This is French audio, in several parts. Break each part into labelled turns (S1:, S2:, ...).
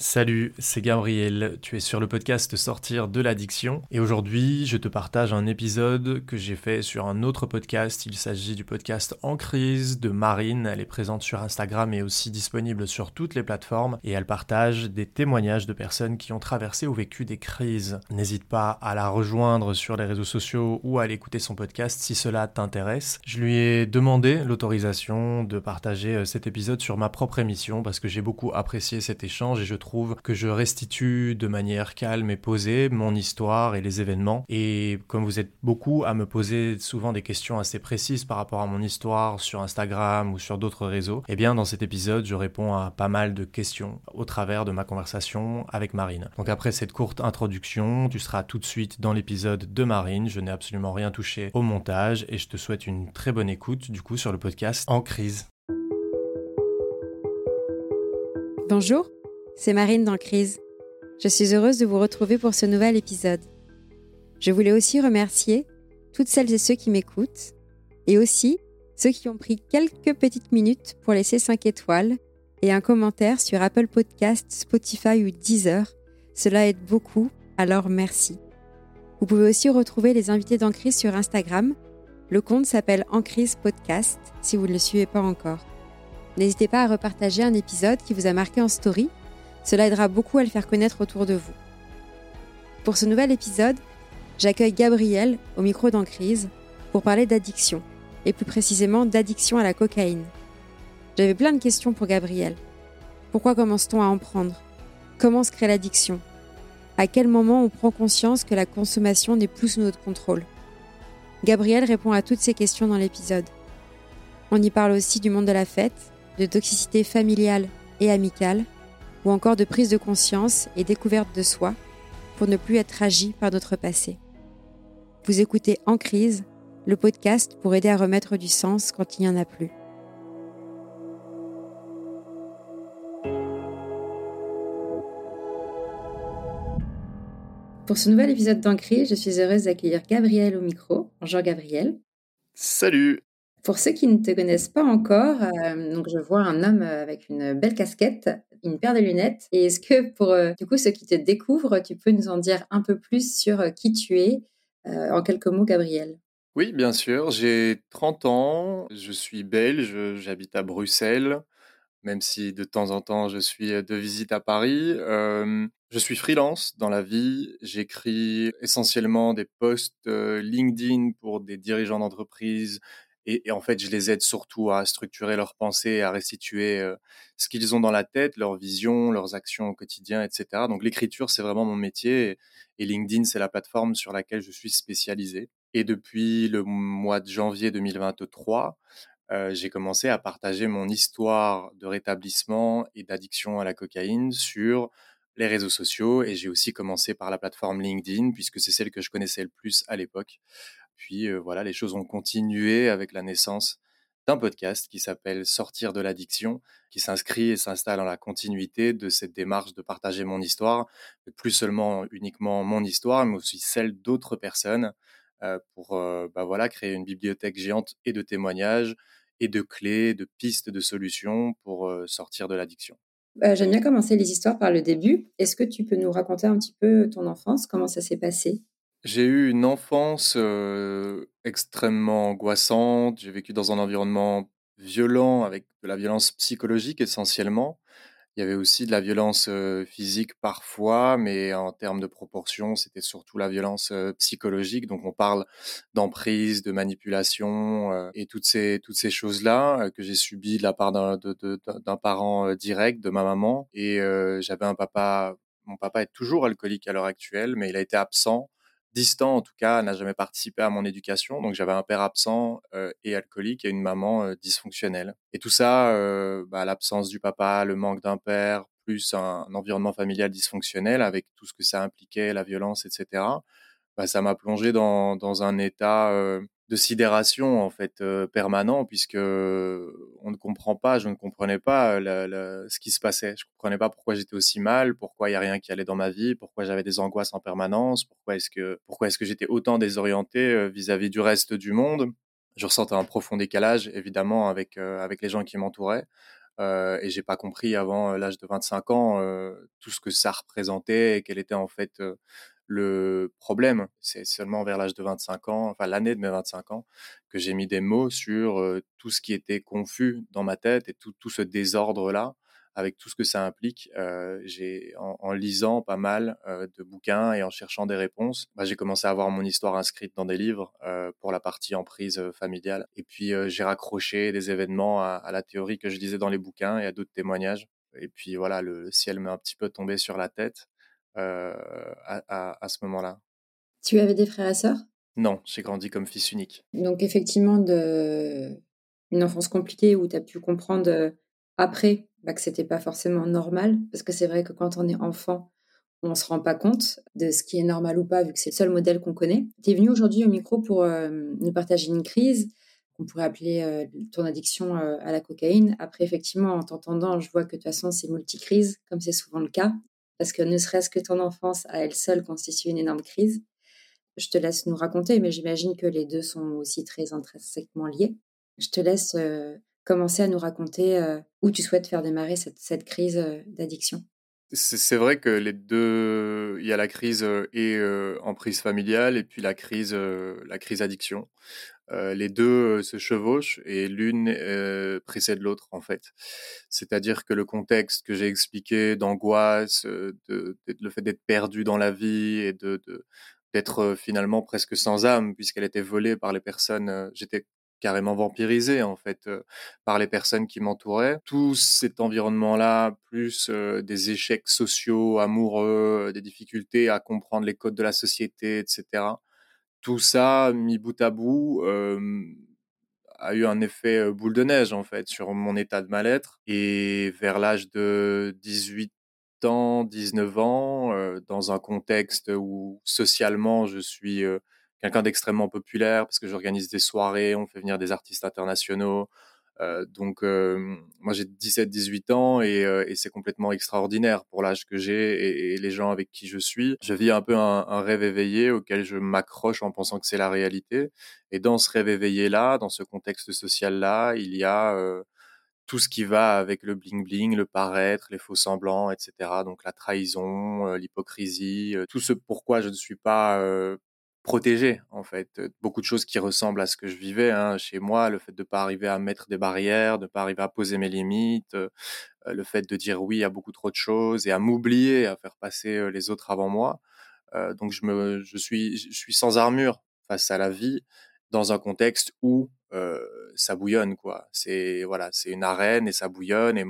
S1: Salut, c'est Gabriel, tu es sur le podcast Sortir de l'addiction. Et aujourd'hui je te partage un épisode que j'ai fait sur un autre podcast, il s'agit du podcast En crise de Marine, elle est présente sur Instagram et aussi disponible sur toutes les plateformes. Et elle partage des témoignages de personnes qui ont traversé ou vécu des crises. N'hésite pas à la rejoindre sur les réseaux sociaux ou à aller écouter son podcast si cela t'intéresse. Je lui ai demandé l'autorisation de partager euh, cet épisode sur ma propre émission parce que j'ai beaucoup apprécié cet échange et je trouve que je restitue de manière calme et posée mon histoire et les événements. Et comme vous êtes beaucoup à me poser souvent des questions assez précises par rapport à mon histoire sur Instagram ou sur d'autres réseaux, eh bien dans cet épisode, je réponds à pas mal de questions au travers de ma conversation avec Marine. Donc après cette courte introduction, tu seras tout de suite dans l'épisode de Marine. Je n'ai absolument rien touché au montage et je te souhaite une très bonne écoute du coup sur le podcast En crise.
S2: Bonjour, c'est Marine dans. Je suis heureuse de vous retrouver pour ce nouvel épisode. Je voulais aussi remercier toutes celles et ceux qui m'écoutent et aussi ceux qui ont pris quelques petites minutes pour laisser 5 étoiles et un commentaire sur Apple Podcast, Spotify ou Deezer. Cela aide beaucoup, alors merci. Vous pouvez aussi retrouver les invités d'Encrise sur Instagram. Le compte s'appelle Encrise Podcast si vous ne le suivez pas encore. N'hésitez pas à repartager un épisode qui vous a marqué en story cela aidera beaucoup à le faire connaître autour de vous. Pour ce nouvel épisode, j'accueille Gabriel au micro d'Encrise pour parler d'addiction, et plus précisément d'addiction à la cocaïne. J'avais plein de questions pour Gabriel. Pourquoi commence-t-on à en prendre? Comment se crée l'addiction? À quel moment on prend conscience que la consommation n'est plus sous notre contrôle? Gabriel répond à toutes ces questions dans l'épisode. On y parle aussi du monde de la fête, de toxicité familiale et amicale, ou encore de prise de conscience et découverte de soi pour ne plus être agi par notre passé. Vous écoutez En crise, le podcast pour aider à remettre du sens quand il n'y en a plus. Pour ce nouvel épisode d'Encrise, je suis heureuse d'accueillir Gabriel au micro. Bonjour Gabriel.
S1: Salut
S2: pour ceux qui ne te connaissent pas encore, euh, donc je vois un homme avec une belle casquette, une paire de lunettes. Et est-ce que pour euh, du coup ceux qui te découvrent, tu peux nous en dire un peu plus sur euh, qui tu es en quelques mots, Gabriel?
S1: Oui, bien sûr. J'ai 30 ans, je suis belge, j'habite à Bruxelles, même si de temps en temps je suis de visite à Paris. je suis freelance dans la vie. J'écris essentiellement des posts LinkedIn pour des dirigeants d'entreprise et, en fait, je les aide surtout à structurer leurs pensées, à restituer ce qu'ils ont dans la tête, leur vision, leurs actions au quotidien, etc. Donc l'écriture, c'est vraiment mon métier. Et, LinkedIn, c'est la plateforme sur laquelle je suis spécialisé. Et depuis le mois de janvier 2023, euh, j'ai commencé à partager mon histoire de rétablissement et d'addiction à la cocaïne sur les réseaux sociaux et j'ai aussi commencé par la plateforme LinkedIn puisque c'est celle que je connaissais le plus à l'époque. Puis voilà, les choses ont continué avec la naissance d'un podcast qui s'appelle Sortir de l'addiction, qui s'inscrit et s'installe dans la continuité de cette démarche de partager mon histoire, plus seulement uniquement mon histoire, mais aussi celle d'autres personnes, pour bah voilà, créer une bibliothèque géante et de témoignages, et de clés, de pistes, de solutions pour sortir de l'addiction.
S2: Bah, j'aime bien commencer les histoires par le début. Est-ce que tu peux nous raconter un petit peu ton enfance, comment ça s'est passé?
S1: J'ai eu une enfance extrêmement angoissante. J'ai vécu dans un environnement violent, avec de la violence psychologique essentiellement. Il y avait aussi de la violence physique parfois, mais en termes de proportion, c'était surtout la violence psychologique. Donc on parle d'emprise, de manipulation et toutes ces toutes ces choses-là que j'ai subies de la part d'un parent direct, de ma maman. Et j'avais un papa, mon papa est toujours alcoolique à l'heure actuelle, mais il a été absent distant en tout cas, n'a jamais participé à mon éducation. Donc j'avais un père absent euh, et alcoolique et une maman euh, dysfonctionnelle. Et tout ça, euh, bah, l'absence du papa, le manque d'un père, plus un, environnement familial dysfonctionnel avec tout ce que ça impliquait, la violence, etc. Bah, ça m'a plongé dans, dans un état de sidération en fait permanent puisque on ne comprend pas, je ne comprenais pas ce qui se passait. Je comprenais pas pourquoi j'étais aussi mal, pourquoi il y a rien qui allait dans ma vie, pourquoi j'avais des angoisses en permanence, pourquoi est-ce que pourquoi est-ce que j'étais autant désorienté vis-à-vis du reste du monde. Je ressentais un profond décalage évidemment avec avec les gens qui m'entouraient. Euh, et j'ai pas compris avant l'âge de 25 ans tout ce que ça représentait et quel était en fait le problème. C'est seulement vers l'âge de 25 ans, enfin l'année de mes 25 ans, que j'ai mis des mots sur tout ce qui était confus dans ma tête et tout, tout ce désordre-là avec tout ce que ça implique. Euh, j'ai en, lisant pas mal euh, de bouquins et en cherchant des réponses, bah, j'ai commencé à avoir mon histoire inscrite dans des livres euh, pour la partie emprise familiale. Et puis j'ai raccroché des événements à, la théorie que je lisais dans les bouquins et à d'autres témoignages. Et puis voilà, le, ciel m'est un petit peu tombé sur la tête à, à ce moment-là.
S2: Tu avais des frères et sœurs?
S1: Non, j'ai grandi comme fils unique.
S2: Donc effectivement, de... une enfance compliquée où tu as pu comprendre après bah, que c'était pas forcément normal, parce que c'est vrai que quand on est enfant, on se rend pas compte de ce qui est normal ou pas, vu que c'est le seul modèle qu'on connaît. Tu es venu aujourd'hui au micro pour euh, nous partager une crise qu'on pourrait appeler euh, ton addiction euh, à la cocaïne. Après, effectivement, en t'entendant, je vois que de toute façon, c'est multicrise, comme c'est souvent le cas, parce que ne serait-ce que ton enfance à elle seule constitue une énorme crise. Je te laisse nous raconter, mais j'imagine que les deux sont aussi très intrinsèquement liés. Je te laisse commencer à nous raconter euh, où tu souhaites faire démarrer cette, crise euh, d'addiction.
S1: C'est vrai que les deux, il y a la crise euh, et en prise familiale et puis la crise, la crise addiction. Les deux se chevauchent et l'une précède l'autre en fait. C'est-à-dire que le contexte que j'ai expliqué d'angoisse, de, le fait d'être perdu dans la vie et de, d'être finalement presque sans âme puisqu'elle était volée par les personnes. J'étais carrément vampirisé en fait euh, par les personnes qui m'entouraient. Tout cet environnement-là, plus euh, des échecs sociaux, amoureux, euh, des difficultés à comprendre les codes de la société, etc. Tout ça, mis bout à bout, a eu un effet boule de neige en fait sur mon état de mal-être. Et vers l'âge de 18 ans, 19 ans, dans un contexte où socialement je suis quelqu'un d'extrêmement populaire parce que j'organise des soirées, on fait venir des artistes internationaux. Euh, donc euh, moi j'ai 17-18 ans et, euh, et c'est complètement extraordinaire pour l'âge que j'ai et, les gens avec qui je suis. Je vis un peu un, un rêve éveillé auquel je m'accroche en pensant que c'est la réalité. Et dans ce rêve éveillé là, dans ce contexte social là, il y a euh, tout ce qui va avec le bling bling, le paraître, les faux semblants, etc. Donc la trahison, l'hypocrisie, tout ce pourquoi je ne suis pas protégé en fait. Beaucoup de choses qui ressemblent à ce que je vivais hein, chez moi, le fait de ne pas arriver à mettre des barrières, de ne pas arriver à poser mes limites, euh, le fait de dire oui à beaucoup trop de choses et à m'oublier, à faire passer euh, les autres avant moi. Euh, donc je me, je suis, je suis sans armure face à la vie dans un contexte où euh, ça bouillonne quoi. C'est voilà, c'est une arène et ça bouillonne et,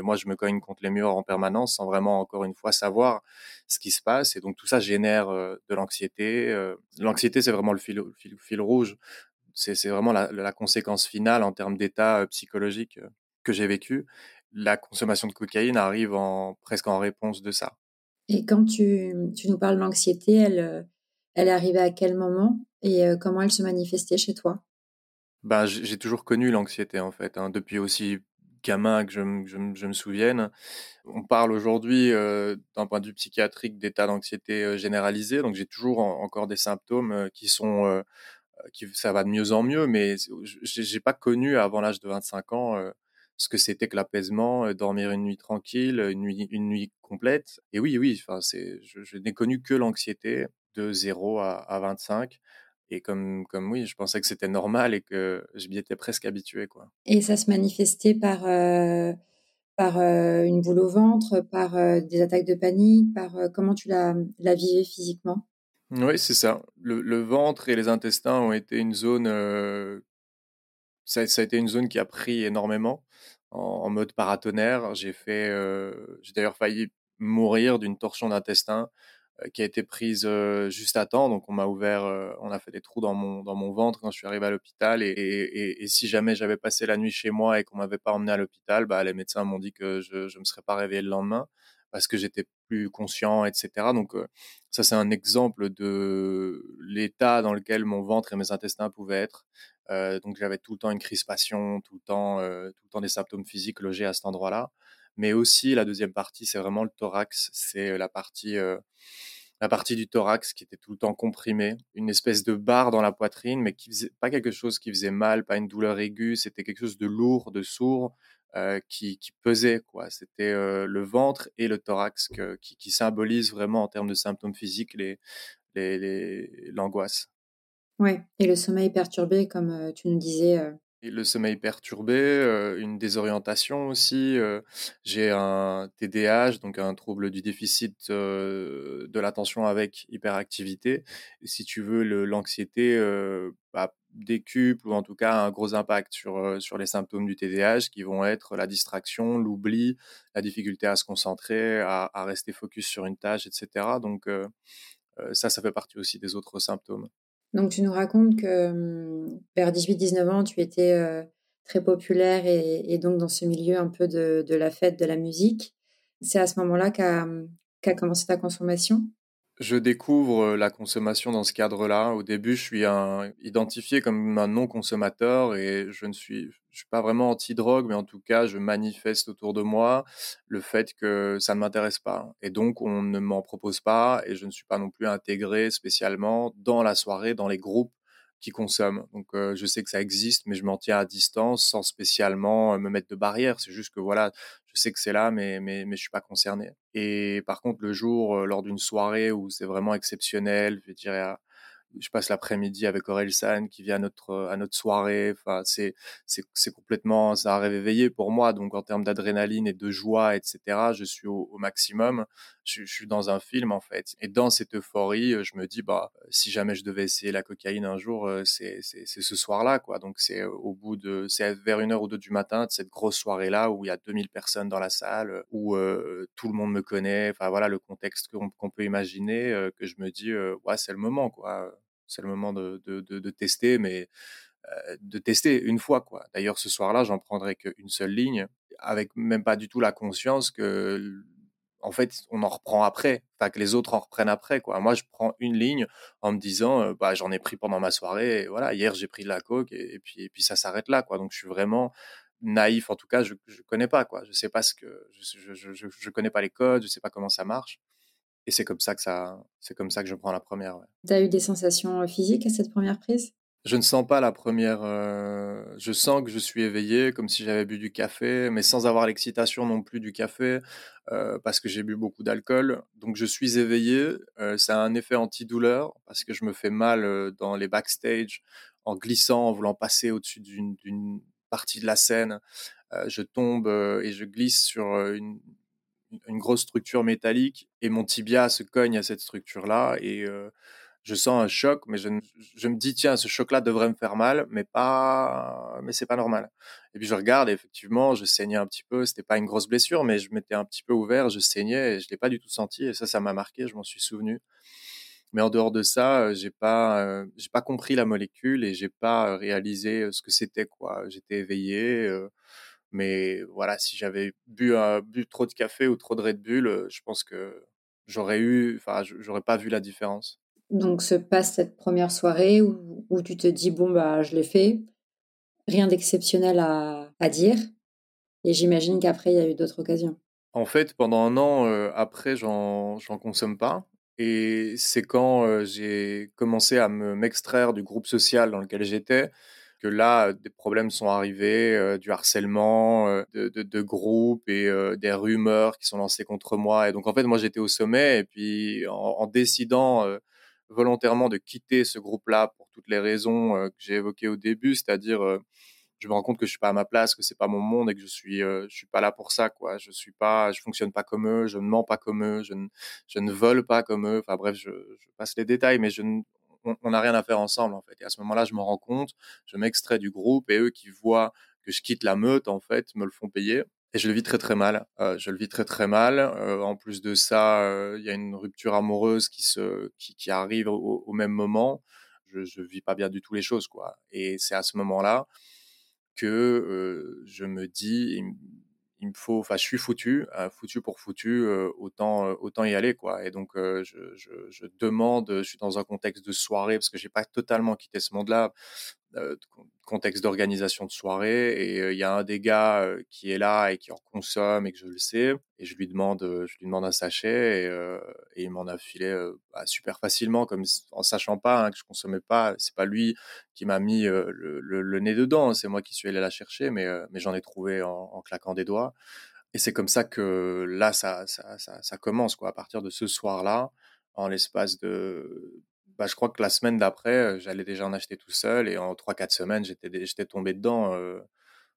S1: moi je me cogne contre les murs en permanence sans vraiment encore une fois savoir ce qui se passe et donc tout ça génère euh, de l'anxiété. Euh, l'anxiété c'est vraiment le fil, rouge. C'est, vraiment la, la, conséquence finale en termes d'état psychologique que j'ai vécu. La consommation de cocaïne arrive en presque en réponse de ça.
S2: Et quand tu, tu nous parles de l'anxiété, elle, elle est arrivée à quel moment et comment elle se manifestait chez toi?
S1: Ben, j'ai toujours connu l'anxiété en fait, hein, depuis aussi gamin que je, me souvienne. On parle aujourd'hui euh, d'un point de vue psychiatrique d'état d'anxiété euh, généralisé, donc j'ai toujours encore des symptômes euh, qui sont, qui ça va de mieux en mieux, mais j'ai pas connu avant l'âge de 25 ans ce que c'était que l'apaisement, dormir une nuit tranquille, une nuit, une nuit complète. Et oui, oui, enfin c'est, je n'ai connu que l'anxiété de 0 à, à 25 et comme, comme oui, je pensais que c'était normal et que je m'y étais presque habitué. Quoi.
S2: Et ça se manifestait par, euh, par euh, une boule au ventre, par euh, des attaques de panique, par comment tu la, la vivais physiquement?
S1: Oui, c'est ça. Le, le, ventre et les intestins ont été une zone. Ça, ça, a été une zone qui a pris énormément en, en mode paratonnerre. J'ai fait. J'ai d'ailleurs failli mourir d'une torsion d'intestin qui a été prise euh, juste à temps. Donc on m'a ouvert, euh, on a fait des trous dans mon dans mon ventre quand je suis arrivé à l'hôpital. Et, si jamais j'avais passé la nuit chez moi et qu'on m'avait pas emmené à l'hôpital, bah les médecins m'ont dit que je je me serais pas réveillé le lendemain parce que j'étais plus conscient, etc. Donc ça c'est un exemple de l'état dans lequel mon ventre et mes intestins pouvaient être. Euh, donc j'avais tout le temps une crispation, tout le temps tout le temps des symptômes physiques logés à cet endroit-là mais aussi la deuxième partie, c'est vraiment le thorax, c'est la partie la partie du thorax qui était tout le temps comprimée, une espèce de barre dans la poitrine, mais qui faisait pas quelque chose qui faisait mal, pas une douleur aiguë, c'était quelque chose de lourd, de sourd, qui, qui, pesaient. Quoi. C'était le ventre et le thorax qui, qui, symbolisent vraiment en termes de symptômes physiques l'angoisse.
S2: Les, les, ouais, et le sommeil perturbé, comme tu nous disais
S1: le sommeil perturbé, euh, une désorientation aussi. Euh, j'ai un TDAH, donc un trouble du déficit euh, de l'attention avec hyperactivité. si tu veux, l'anxiété bah, décuple ou en tout cas un gros impact sur, sur les symptômes du TDAH qui vont être la distraction, l'oubli, la difficulté à se concentrer, à, à, rester focus sur une tâche, etc. Donc ça, ça fait partie aussi des autres symptômes.
S2: Donc, tu nous racontes que mmh, vers 18-19 ans, tu étais très populaire et, donc dans ce milieu un peu de, la fête, de la musique. C'est à ce moment-là qu'a mmh, commencé ta consommation?
S1: Je découvre la consommation dans ce cadre-là. Au début, je suis un, identifié comme un non-consommateur et je ne suis, je suis pas vraiment anti-drogue, mais en tout cas, je manifeste autour de moi le fait que ça ne m'intéresse pas. Et donc, on ne m'en propose pas et je ne suis pas non plus intégré spécialement dans la soirée, dans les groupes qui consomment. Donc euh, je sais que ça existe, mais je m'en tiens à distance sans spécialement euh, me mettre de barrière. C'est juste que voilà, je sais que c'est là, mais, mais, mais je suis pas concerné. Et par contre, le jour, euh, lors d'une soirée où c'est vraiment exceptionnel, je dirais je passe l'après-midi avec Aurel San qui vient à notre à notre soirée. Enfin, c'est c'est complètement ça a réveillé pour moi. Donc en termes d'adrénaline et de joie, etc. Je suis au, maximum. Je, suis dans un film en fait. Et dans cette euphorie, je me dis bah si jamais je devais essayer la cocaïne un jour, euh, c'est ce soir-là quoi. Donc c'est euh, au bout de c'est vers une heure ou deux du matin de cette grosse soirée là où il y a 2000 personnes dans la salle, où euh, tout le monde me connaît. Enfin voilà le contexte qu'on peut imaginer que je me dis ouais c'est le moment quoi c'est le moment de, de, de, tester, mais euh, de tester une fois quoi. D'ailleurs, ce soir-là, j'en prendrai qu'une seule ligne, avec même pas du tout la conscience que en fait, on en reprend après, enfin que les autres en reprennent après. Moi, je prends une ligne en me disant, bah j'en ai pris pendant ma soirée. Hier, j'ai pris de la coke et, puis ça s'arrête là. Donc je suis vraiment naïf en tout cas. Je je connais pas quoi. Je sais pas ce que je je, je, je connais pas les codes, je sais pas comment ça marche. Et c'est comme ça que je prends la première.
S2: Tu as eu des sensations physiques à cette première prise?
S1: Je ne sens pas la première. je sens que je suis éveillé, comme si j'avais bu du café, mais sans avoir l'excitation non plus du café, parce que j'ai bu beaucoup d'alcool. Donc je suis éveillé. ça a un effet antidouleur parce que je me fais mal dans les backstage en glissant, en voulant passer au-dessus d'une partie de la scène. je tombe et je glisse sur une une grosse structure métallique et mon tibia se cogne à cette structure-là et je sens un choc, mais je, me dis tiens ce choc-là devrait me faire mal, mais pas, mais c'est pas normal. Et puis je regarde effectivement je saignais un petit peu, c'était pas une grosse blessure, mais je m'étais un petit peu ouvert, je saignais et je l'ai pas du tout senti et ça ça m'a marqué, je m'en suis souvenu. Mais en dehors de ça, j'ai pas, j'ai pas compris la molécule et j'ai pas réalisé ce que c'était quoi. J'étais éveillé. Mais voilà, si j'avais bu, bu trop de café ou trop de Red Bull, je pense que j'aurais eu, enfin, j'aurais pas vu la différence.
S2: Donc se passe cette première soirée où, tu te dis bon bah je l'ai fait, rien d'exceptionnel à, à, dire, et j'imagine qu'après il y a eu d'autres occasions.
S1: En fait, pendant un an après, j'en consomme pas. Et c'est quand j'ai commencé à me m'extraire du groupe social dans lequel j'étais que là, des problèmes sont arrivés, du harcèlement de, de, de, groupes et des rumeurs qui sont lancées contre moi. Et donc, en fait, moi, j'étais au sommet. Et puis, en, décidant volontairement de quitter ce groupe-là pour toutes les raisons que j'ai évoquées au début, c'est-à-dire je me rends compte que je suis pas à ma place, que c'est pas mon monde et que je suis, je suis pas là pour ça, quoi. Je suis pas, je fonctionne pas comme eux, je ne mens pas comme eux, je ne, je ne vole pas comme eux. Enfin bref, je, je passe les détails, mais je ne, on n'a rien à faire ensemble en fait. Et à ce moment-là, je me rends compte, je m'extrais du groupe et eux qui voient que je quitte la meute en fait me le font payer. Et je le vis très très mal. Euh, je le vis très très mal. Euh, en plus de ça, euh, il y a une rupture amoureuse qui se qui, qui arrive au, au, même moment. Je, je vis pas bien du tout les choses quoi. Et c'est à ce moment-là que je me dis il me faut, enfin, je suis foutu, euh, foutu pour foutu, euh, autant, euh, autant y aller, quoi. Et donc, je, je, je, demande, je suis dans un contexte de soirée parce que j'ai pas totalement quitté ce monde-là. Contexte d'organisation de soirée et il y a un des gars qui est là et qui en consomme et que je le sais et je lui demande je lui demande un sachet et, il m'en a filé bah, super facilement comme en sachant pas hein, que je consommais pas. C'est pas lui qui m'a mis le, nez dedans c'est moi qui suis allé la chercher mais mais j'en ai trouvé en, claquant des doigts et c'est comme ça que là ça ça, ça ça commence quoi. À partir de ce soir là en l'espace de bah, je crois que la semaine d'après, j'allais déjà en acheter tout seul et en 3-4 semaines, j'étais, j'étais tombé dedans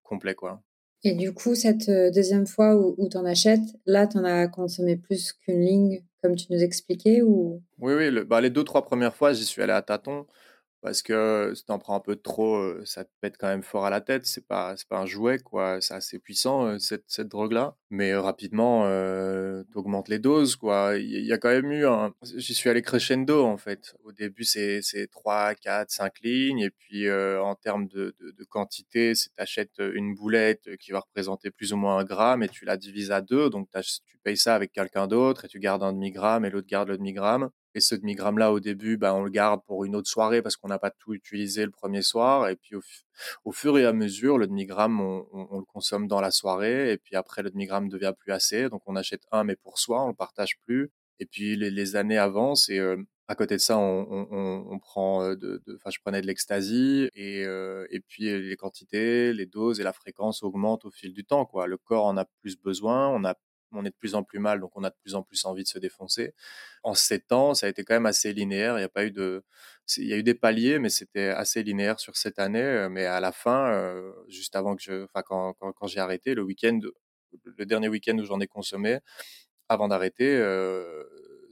S1: complet. quoi.
S2: Et du coup, cette deuxième fois où, où tu en achètes, là, tu en as consommé plus qu'une ligne, comme tu nous expliquais ou...
S1: Oui, oui, bah, les deux, trois premières fois, j'y suis allé à tâtons parce que si t'en prends un peu trop, ça te pète quand même fort à la tête. C'est pas, c'est pas un jouet, quoi. C'est assez puissant, cette, cette drogue-là. Mais rapidement, euh, t'augmentes les doses, quoi. Il y, a quand même eu un... J'y suis allé crescendo, en fait. Au début, c'est, c'est 3, 4, 5 lignes. Et puis, en termes de, de, quantité, c'est t'achètes une boulette qui va représenter plus ou moins un gramme et tu la divises à deux. Donc, tu payes ça avec quelqu'un d'autre et tu gardes un demi-gramme et l'autre garde le demi-gramme. Et ce demi-gramme-là, au début, bah, on le garde pour une autre soirée parce qu'on n'a pas tout utilisé le premier soir. Et puis, au, fur et à mesure, le demi-gramme, on, le consomme dans la soirée. Et puis après, le demi-gramme devient plus assez. Donc, on achète un, mais pour soi, on le partage plus. Et puis, les, les années avancent et euh, à côté de ça, on, on, on prend euh, de, enfin, je prenais de l'ecstasy et, euh, et puis les quantités, les doses et la fréquence augmentent au fil du temps. Quoi. Le corps en a plus besoin, on a on est de plus en plus mal, donc on a de plus en plus envie de se défoncer. En sept ans, ça a été quand même assez linéaire. Il y a pas eu de, il y a eu des paliers, mais c'était assez linéaire sur cette année. Euh, mais à la fin, euh, juste avant que je, enfin quand, quand, quand j'ai arrêté, le week-end, le dernier week-end où j'en ai consommé, avant d'arrêter, euh,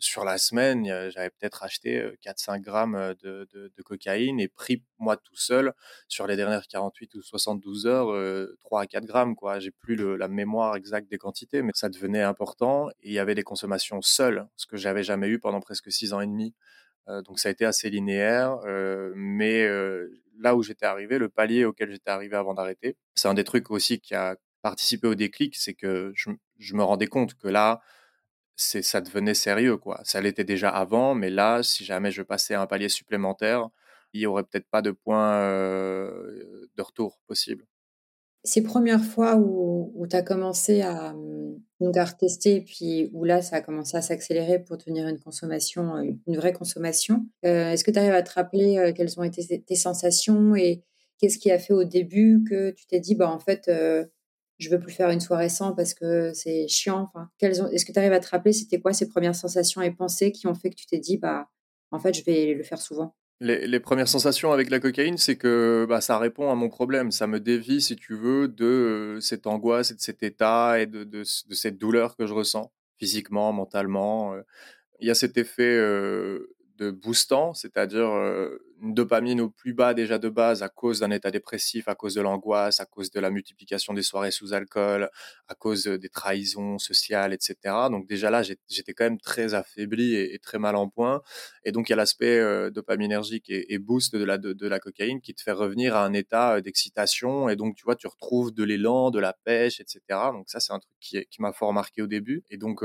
S1: sur la semaine, j'avais peut-être acheté 4-5 grammes de, cocaïne et pris moi tout seul sur les dernières 48 ou 72 heures 3 à 4 grammes. Quoi. J'ai plus la mémoire exacte des quantités, mais ça devenait important. Et il y avait des consommations seules, ce que j'avais jamais eu pendant presque 6 ans et demi. donc ça a été assez linéaire, mais là où j'étais arrivé, le palier auquel j'étais arrivé avant d'arrêter, c'est un des trucs aussi qui a participé au déclic, c'est que je me rendais compte que là, c'est ça devenait sérieux quoi. Ça l'était déjà avant, mais là, si jamais je passais un palier supplémentaire, il y aurait peut-être pas de point de retour possible.
S2: Ces premières fois où, tu as commencé à, mmh, donc à retester, puis où là, ça a commencé à s'accélérer pour devenir une consommation, une vraie consommation, est-ce que tu arrives à te rappeler quelles ont été tes sensations et qu'est-ce qui a fait au début que tu t'es dit, bah en fait, je veux plus faire une soirée sans parce que c'est chiant. Enfin, est-ce que tu arrives à te rappeler c'était quoi ces premières sensations et pensées qui ont fait que tu t'es dit bah en fait je vais le faire souvent?
S1: Les, premières sensations avec la cocaïne, c'est que bah, ça répond à mon problème. Ça me dévie, si tu veux, de euh, cette angoisse et de cet état et de, de, cette douleur que je ressens physiquement, mentalement. Euh. Il y a cet effet euh, de boostant, c'est-à-dire une dopamine au plus bas déjà de base à cause d'un état dépressif, à cause de l'angoisse, à cause de la multiplication des soirées sous alcool, à cause des trahisons sociales, etc. Donc déjà là, j'étais quand même très affaibli et, très mal en point. Et donc il y a l'aspect euh, dopaminergique et, boost de la, de, la cocaïne qui te fait revenir à un état d'excitation. Et donc tu vois, tu retrouves de l'élan, de la pêche, etc. Donc ça, c'est un truc qui, m'a fort marqué au début. Et donc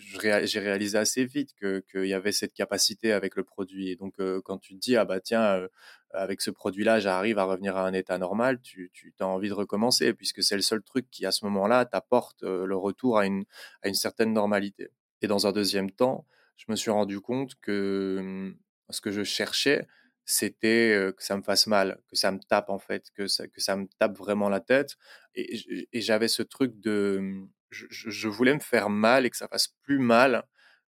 S1: j'ai réalisé assez vite qu'il y avait cette capacité avec le produit. Et donc, quand tu te dis, ah bah tiens, avec ce produit-là, j'arrive à revenir à un état normal, tu, tu as envie de recommencer, puisque c'est le seul truc qui, à ce moment-là, t'apporte le retour à une, à une certaine normalité. Et dans un deuxième temps, je me suis rendu compte que mmh, ce que je cherchais, c'était que ça me fasse mal, que ça me tape en fait, que ça, que ça me tape vraiment la tête. Et, et j'avais ce truc de je, voulais me faire mal et que ça fasse plus mal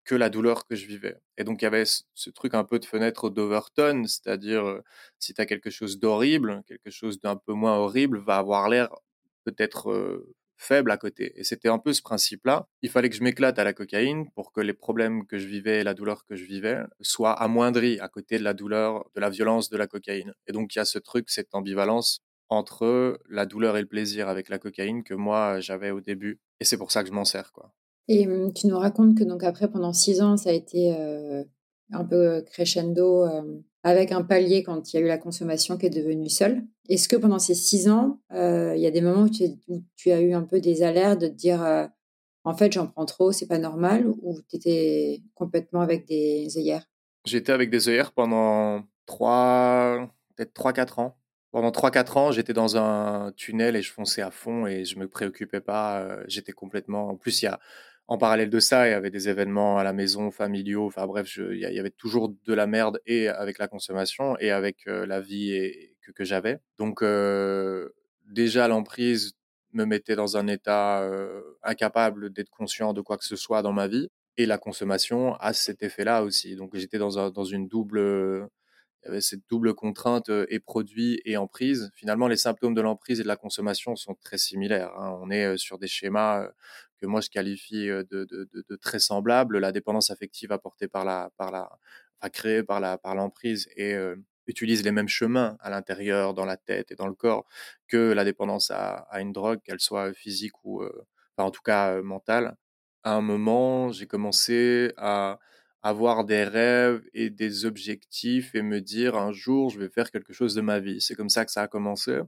S1: que la douleur que je vivais. Et donc il y avait ce, truc un peu de fenêtre d'Overton, c'est-à-dire euh, si tu as quelque chose d'horrible, quelque chose d'un peu moins horrible va avoir l'air peut-être euh, faible à côté. Et c'était un peu ce principe-là. Il fallait que je m'éclate à la cocaïne pour que les problèmes que je vivais et la douleur que je vivais soient amoindris à côté de la douleur, de la violence de la cocaïne. Et donc il y a ce truc, cette ambivalence entre la douleur et le plaisir avec la cocaïne que moi j'avais au début. Et c'est pour ça que je m'en sers. Quoi.
S2: Et mmh, tu nous racontes que donc après, pendant six ans, ça a été euh, un peu crescendo euh, avec un palier quand il y a eu la consommation qui est devenue seule. Est-ce que pendant ces six ans, euh, il y a des moments où tu, où tu, as eu un peu des alertes de te dire en fait j'en prends trop, c'est pas normal, ou tu étais complètement avec des œillères?
S1: J'étais avec des œillères pendant trois, peut-être 3-4 ans. Pendant 3-4 ans, j'étais dans un tunnel et je fonçais à fond et je me préoccupais pas. euh, j'étais complètement. En plus, il y a, en parallèle de ça, il y avait des événements à la maison, familiaux. Enfin bref, il y, avait toujours de la merde et avec la consommation et avec euh, la vie que, j'avais. Donc euh, déjà, l'emprise me mettait dans un état incapable d'être conscient de quoi que ce soit dans ma vie. Et la consommation a cet effet-là aussi. Donc j'étais dans, un, dans une double il y avait cette double contrainte euh, et produit et emprise. Finalement, les symptômes de l'emprise et de la consommation sont très similaires. hein. On est euh, sur des schémas euh, que moi je qualifie de, très semblables. La dépendance affective apportée par la, par la, créée par la, par l'emprise et utilise les mêmes chemins à l'intérieur, dans la tête et dans le corps que la dépendance à, une drogue, qu'elle soit physique ou, enfin, en tout cas mentale. À un moment, j'ai commencé à avoir des rêves et des objectifs et me dire un jour je vais faire quelque chose de ma vie. C'est comme ça que ça a commencé.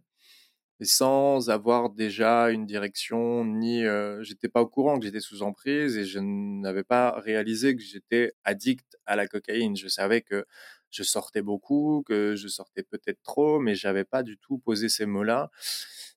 S1: Et sans avoir déjà une direction, ni euh, j'étais pas au courant que j'étais sous emprise et je n'avais pas réalisé que j'étais addict à la cocaïne. Je savais que je sortais beaucoup, que je sortais peut-être trop, mais j'avais pas du tout posé ces mots-là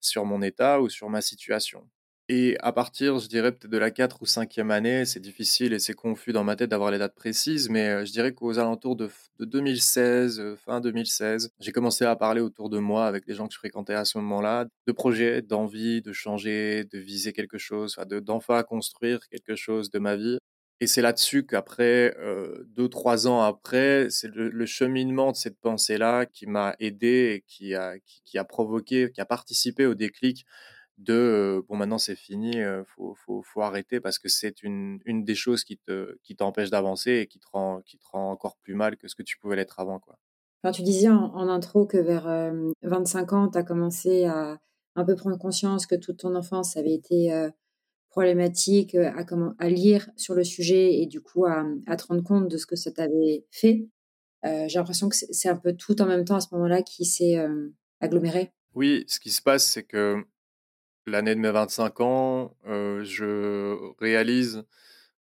S1: sur mon état ou sur ma situation. Et à partir, je dirais peut-être de la 4 ou 5e année, c'est difficile et c'est confus dans ma tête d'avoir les dates précises, mais euh, je dirais qu'aux alentours de, de 2016, euh, fin 2016, j'ai commencé à parler autour de moi avec les gens que je fréquentais à ce moment-là, de projets, d'envie, de changer, de viser quelque chose, de, d'enfin construire quelque chose de ma vie. Et c'est là-dessus qu'après, euh, deux, trois ans après, c'est le, cheminement de cette pensée-là qui m'a aidé et qui a, qui a provoqué, qui a participé au déclic de bon maintenant c'est fini, faut, faut, faut arrêter parce que c'est une, une des choses qui te qui t'empêche d'avancer et qui te rend qui te rend encore plus mal que ce que tu pouvais l'être avant quoi.
S2: Enfin, tu disais en, en intro que vers euh, 25 ans, tu as commencé à un peu prendre conscience que toute ton enfance avait été euh, problématique, à, comment, à lire sur le sujet et du coup à, à te rendre compte de ce que ça t'avait fait. Euh, J'ai l'impression que c'est un peu tout en même temps à ce moment-là qui s'est aggloméré.
S1: Oui, ce qui se passe, c'est que l'année de mes 25 ans, je réalise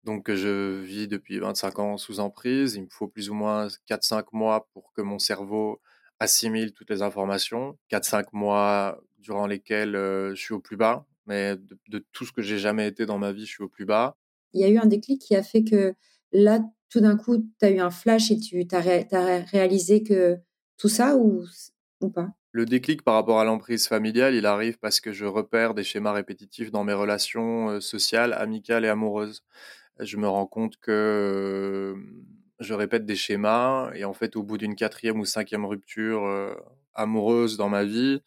S1: donc que je vis depuis 25 ans sous emprise. Il me faut plus ou moins 4-5 mois pour que mon cerveau assimile toutes les informations. 4-5 mois durant lesquels je suis au plus bas, mais de, tout ce que j'ai jamais été dans ma vie, je suis au plus bas.
S2: Il y a eu un déclic qui a fait que là, tout d'un coup, tu as eu un flash et tu as, as réalisé que tout ça ou, ou pas?
S1: Le déclic par rapport à l'emprise familiale, il arrive parce que je repère des schémas répétitifs dans mes relations euh, sociales, amicales et amoureuses. Je me rends compte que euh, je répète des schémas et en fait, au bout d'une quatrième ou cinquième rupture euh, amoureuse dans ma vie,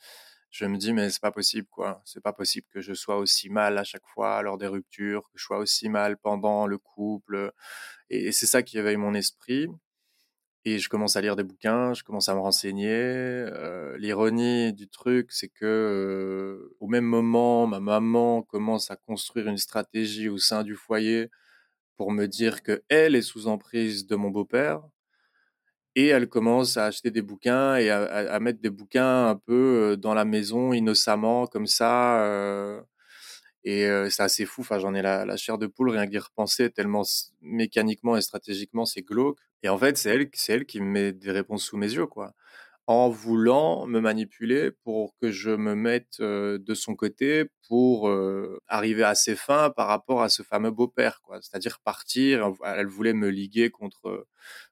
S1: je me dis mais c'est pas possible quoi. C'est pas possible que je sois aussi mal à chaque fois lors des ruptures, que je sois aussi mal pendant le couple. Et, et c'est ça qui éveille mon esprit. Et je commence à lire des bouquins, je commence à me renseigner. Euh, L'ironie du truc, c'est que euh, au même moment, ma maman commence à construire une stratégie au sein du foyer pour me dire que elle est sous emprise de mon beau-père. Et elle commence à acheter des bouquins et à, mettre des bouquins un peu dans la maison innocemment, comme ça. Euh, et euh, c'est assez fou. Enfin, j'en ai la, chair de poule rien qu'y repenser, tellement mécaniquement et stratégiquement c'est glauque. Et en fait, c'est elle, c'est elle qui me met des réponses sous mes yeux, quoi. En voulant me manipuler pour que je me mette euh, de son côté pour euh, arriver à ses fins par rapport à ce fameux beau-père, quoi. C'est-à-dire partir. Elle voulait me liguer contre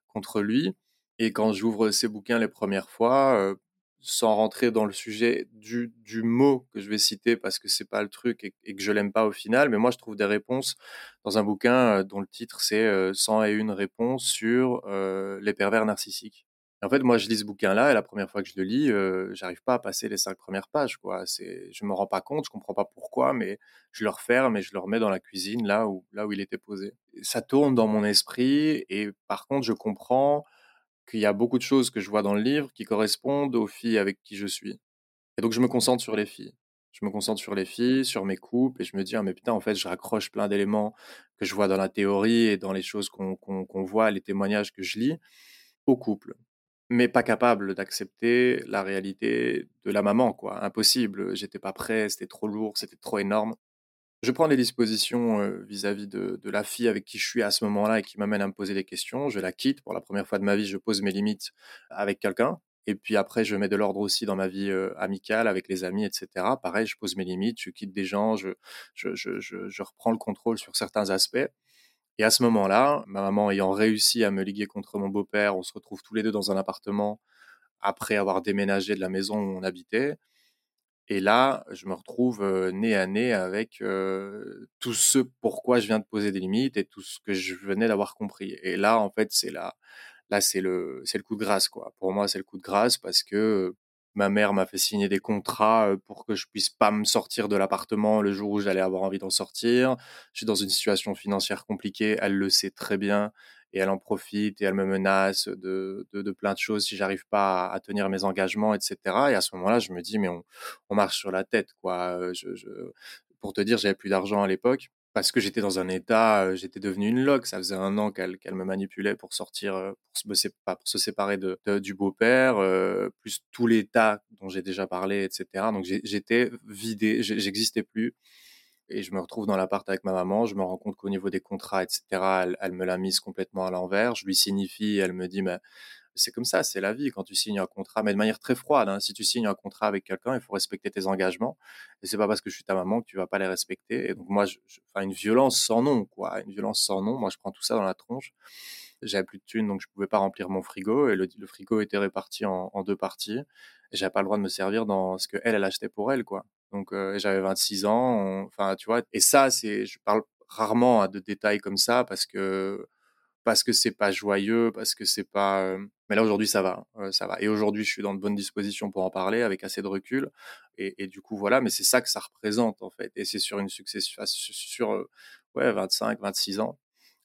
S1: contre lui. Et quand j'ouvre ces bouquins les premières fois, sans rentrer dans le sujet du, du, mot que je vais citer parce que c'est pas le truc et, que je l'aime pas au final, mais moi je trouve des réponses dans un bouquin euh, dont le titre c'est euh, 101 réponses sur euh, les pervers narcissiques. En fait, moi je lis ce bouquin-là et la première fois que je le lis, euh, j'arrive pas à passer les cinq premières pages. Quoi. C'est, je me rends pas compte, je comprends pas pourquoi, mais je le referme et je le remets dans la cuisine là où là où il était posé. Ça tourne dans mon esprit et par contre je comprends qu'il y a beaucoup de choses que je vois dans le livre qui correspondent aux filles avec qui je suis. Et donc je me concentre sur les filles. Je me concentre sur les filles, sur mes couples, et je me dis, ah, mais putain, en fait, je raccroche plein d'éléments que je vois dans la théorie et dans les choses qu'on qu voit, les témoignages que je lis, au couple. Mais pas capable d'accepter la réalité de la maman, quoi. Impossible. J'étais pas prêt, c'était trop lourd, c'était trop énorme. Je prends les dispositions vis-à-vis -vis de, de, la fille avec qui je suis à ce moment-là et qui m'amène à me poser des questions. Je la quitte. Pour la première fois de ma vie, je pose mes limites avec quelqu'un. Et puis après, je mets de l'ordre aussi dans ma vie amicale avec les amis, etc. Pareil, je pose mes limites, je quitte des gens, je, je, je, je reprends le contrôle sur certains aspects. Et à ce moment-là, ma maman ayant réussi à me liguer contre mon beau-père, on se retrouve tous les deux dans un appartement après avoir déménagé de la maison où on habitait. Et là, je me retrouve nez à nez avec tout ce pourquoi je viens de poser des limites et tout ce que je venais d'avoir compris. Et là, en fait, c'est là, là, c'est le, c'est le coup de grâce, quoi. Pour moi, c'est le coup de grâce parce que ma mère m'a fait signer des contrats pour que je puisse pas me sortir de l'appartement le jour où j'allais avoir envie d'en sortir. Je suis dans une situation financière compliquée, elle le sait très bien et elle en profite et elle me menace de, de, de plein de choses si j'arrive pas à, tenir mes engagements, etc. Et à ce moment-là, je me dis mais on, on marche sur la tête, quoi. Je, je, pour te dire, j'avais plus d'argent à l'époque parce que j'étais dans un état, j'étais devenu une loque. Ça faisait un an qu'elle qu'elle me manipulait pour sortir, pour se, pour se séparer de, du beau-père, plus tout l'état dont j'ai déjà parlé, etc. Donc j'étais vidé, j'existais plus. Et je me retrouve dans l'appart avec ma maman. Je me rends compte qu'au niveau des contrats, etc., elle, me l'a mise complètement à l'envers. Je lui signifie, elle me dit, mais c'est comme ça, c'est la vie quand tu signes un contrat, mais de manière très froide. Hein. Si tu signes un contrat avec quelqu'un, il faut respecter tes engagements. Et c'est pas parce que je suis ta maman que tu vas pas les respecter. Et donc moi, je, une violence sans nom, quoi, une violence sans nom. Moi, je prends tout ça dans la tronche. J'avais plus de thunes, donc je pouvais pas remplir mon frigo. Et le, frigo était réparti en, deux parties. Et j'avais pas le droit de me servir dans ce que elle, elle achetait pour elle, quoi. Donc euh, j'avais 26 ans. Enfin, tu vois. Et ça, c'est, je parle rarement de détails comme ça parce que parce que c'est pas joyeux, parce que c'est pas. Mais là aujourd'hui ça va, ça va. Et aujourd'hui je suis dans de bonnes dispositions pour en parler avec assez de recul. Et, et du coup voilà, mais c'est ça que ça représente en fait. Et c'est sur une succession, sur ouais 25, 26 ans.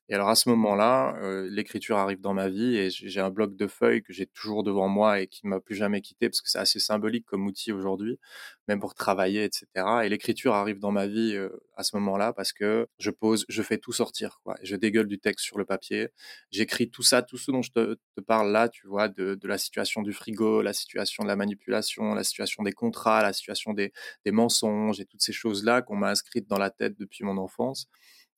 S1: Et alors à ce moment-là, euh, l'écriture arrive dans ma vie et j'ai un bloc de feuilles que j'ai toujours devant moi et qui m'a plus jamais quitté parce que c'est assez symbolique comme outil aujourd'hui, même pour travailler, etc. Et l'écriture arrive dans ma vie euh, à ce moment-là parce que je pose, je fais tout sortir, quoi. Je dégueule du texte sur le papier, j'écris tout ça, tout ce dont je te, parle là, tu vois, de, la situation du frigo, la situation de la manipulation, la situation des contrats, la situation des mensonges et toutes ces choses-là qu'on m'a inscrites dans la tête depuis mon enfance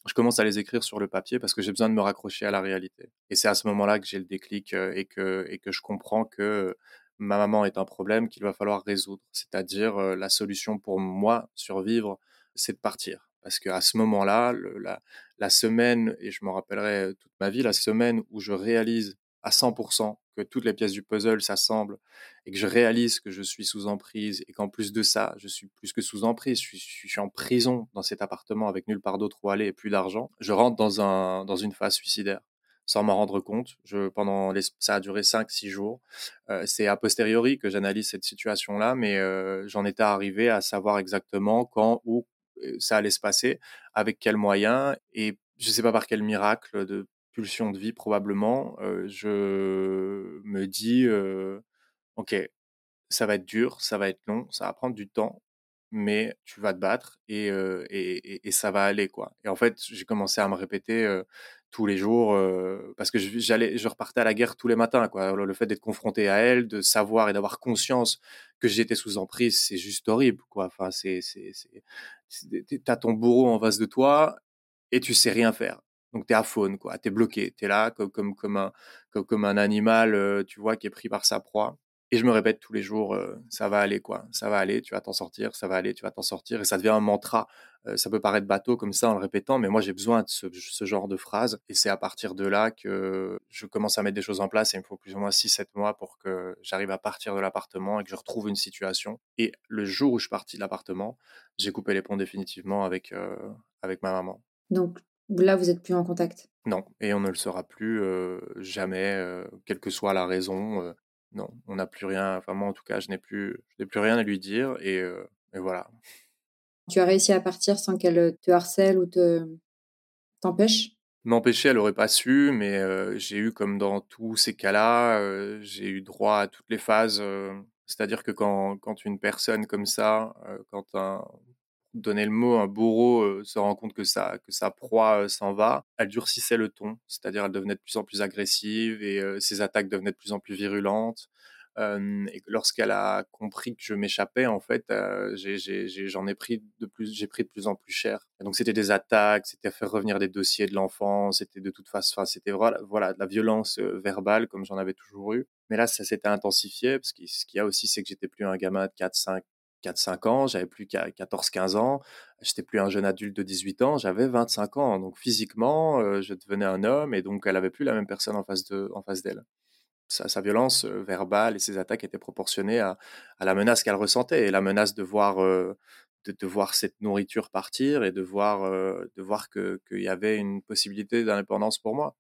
S1: je commence à les écrire sur le papier parce que j'ai besoin de me raccrocher à la réalité. Et c'est à ce moment-là que j'ai le déclic et que, et que je comprends que ma maman est un problème qu'il va falloir résoudre. C'est-à-dire la solution pour moi survivre, c'est de partir. Parce qu'à ce moment-là, la, la semaine, et je m'en rappellerai toute ma vie, la semaine où je réalise à 100% que toutes les pièces du puzzle s'assemblent et que je réalise que je suis sous emprise et qu'en plus de ça, je suis plus que sous emprise, je suis, en prison dans cet appartement avec nulle part d'autre où aller et plus d'argent, je rentre dans, un, dans une phase suicidaire sans m'en rendre compte. Je, pendant ça a duré 5-6 jours. Euh, c'est a posteriori que j'analyse cette situation-là, mais euh, j'en étais arrivé à savoir exactement quand, où euh, ça allait se passer, avec quels moyens, et je ne sais pas par quel miracle de de vie probablement, je me dis, ok, ça va être dur, ça va être long, ça va prendre du temps, mais tu vas te battre et, et, et, ça va aller quoi. Et en fait, j'ai commencé à me répéter tous les jours parce que j'allais, je repartais à la guerre tous les matins quoi. Le fait d'être confronté à elle, de savoir et d'avoir conscience que j'étais sous emprise, c'est juste horrible quoi. Enfin, c'est, c'est, c'est, t'as ton bourreau en face de toi et tu sais rien faire. Donc tu es à faune, quoi. Tu es bloqué. Tu es là comme, comme, comme, un, comme, un animal, euh, tu vois, qui est pris par sa proie. Et je me répète tous les jours, euh, ça va aller, quoi. Ça va aller, tu vas t'en sortir, ça va aller, tu vas t'en sortir. Et ça devient un mantra. Euh, ça peut paraître bateau comme ça en le répétant, mais moi j'ai besoin de ce, ce, genre de phrase. Et c'est à partir de là que je commence à mettre des choses en place. Et il me faut plus ou moins 6-7 mois pour que j'arrive à partir de l'appartement et que je retrouve une situation. Et le jour où je suis parti de l'appartement, j'ai coupé les ponts définitivement avec, avec ma maman.
S2: Donc Là, vous n'êtes plus en contact?
S1: Non, et on ne le sera plus jamais, quelle que soit la raison. non, on n'a plus rien. Enfin, moi, en tout cas, je n'ai plus, je plus rien à lui dire, et, et, voilà.
S2: Tu as réussi à partir sans qu'elle te harcèle ou te t'empêche?
S1: M'empêcher, elle n'aurait pas su, mais j'ai eu, comme dans tous ces cas-là, j'ai eu droit à toutes les phases. C'est-à-dire que quand, quand, une personne comme ça, quand un, donner le mot, un bourreau se rend compte que sa, que sa proie s'en va, elle durcissait le ton, c'est-à-dire elle devenait de plus en plus agressive et ses attaques devenaient de plus en plus virulentes. et lorsqu'elle a compris que je m'échappais, en fait, j'en ai, pris de plus, j'ai pris de plus en plus cher. donc c'était des attaques, c'était faire revenir des dossiers de l'enfant, c'était de toute façon, c'était voilà, voilà, de la violence verbale comme j'en avais toujours eu. Mais là, ça s'était intensifié parce que ce qu'il y a aussi, c'est que j'étais plus un gamin de 4, 5, 4-5 ans, j'avais plus qu'à 14-15 ans, j'étais plus un jeune adulte de 18 ans, j'avais 25 ans. Donc physiquement, euh, je devenais un homme et donc elle avait plus la même personne en face de, en face d'elle. Sa, violence euh, verbale et ses attaques étaient proportionnées à, la menace qu'elle ressentait et la menace de voir, euh, de, voir cette nourriture partir et de voir, de voir qu'il y avait une possibilité d'indépendance pour moi.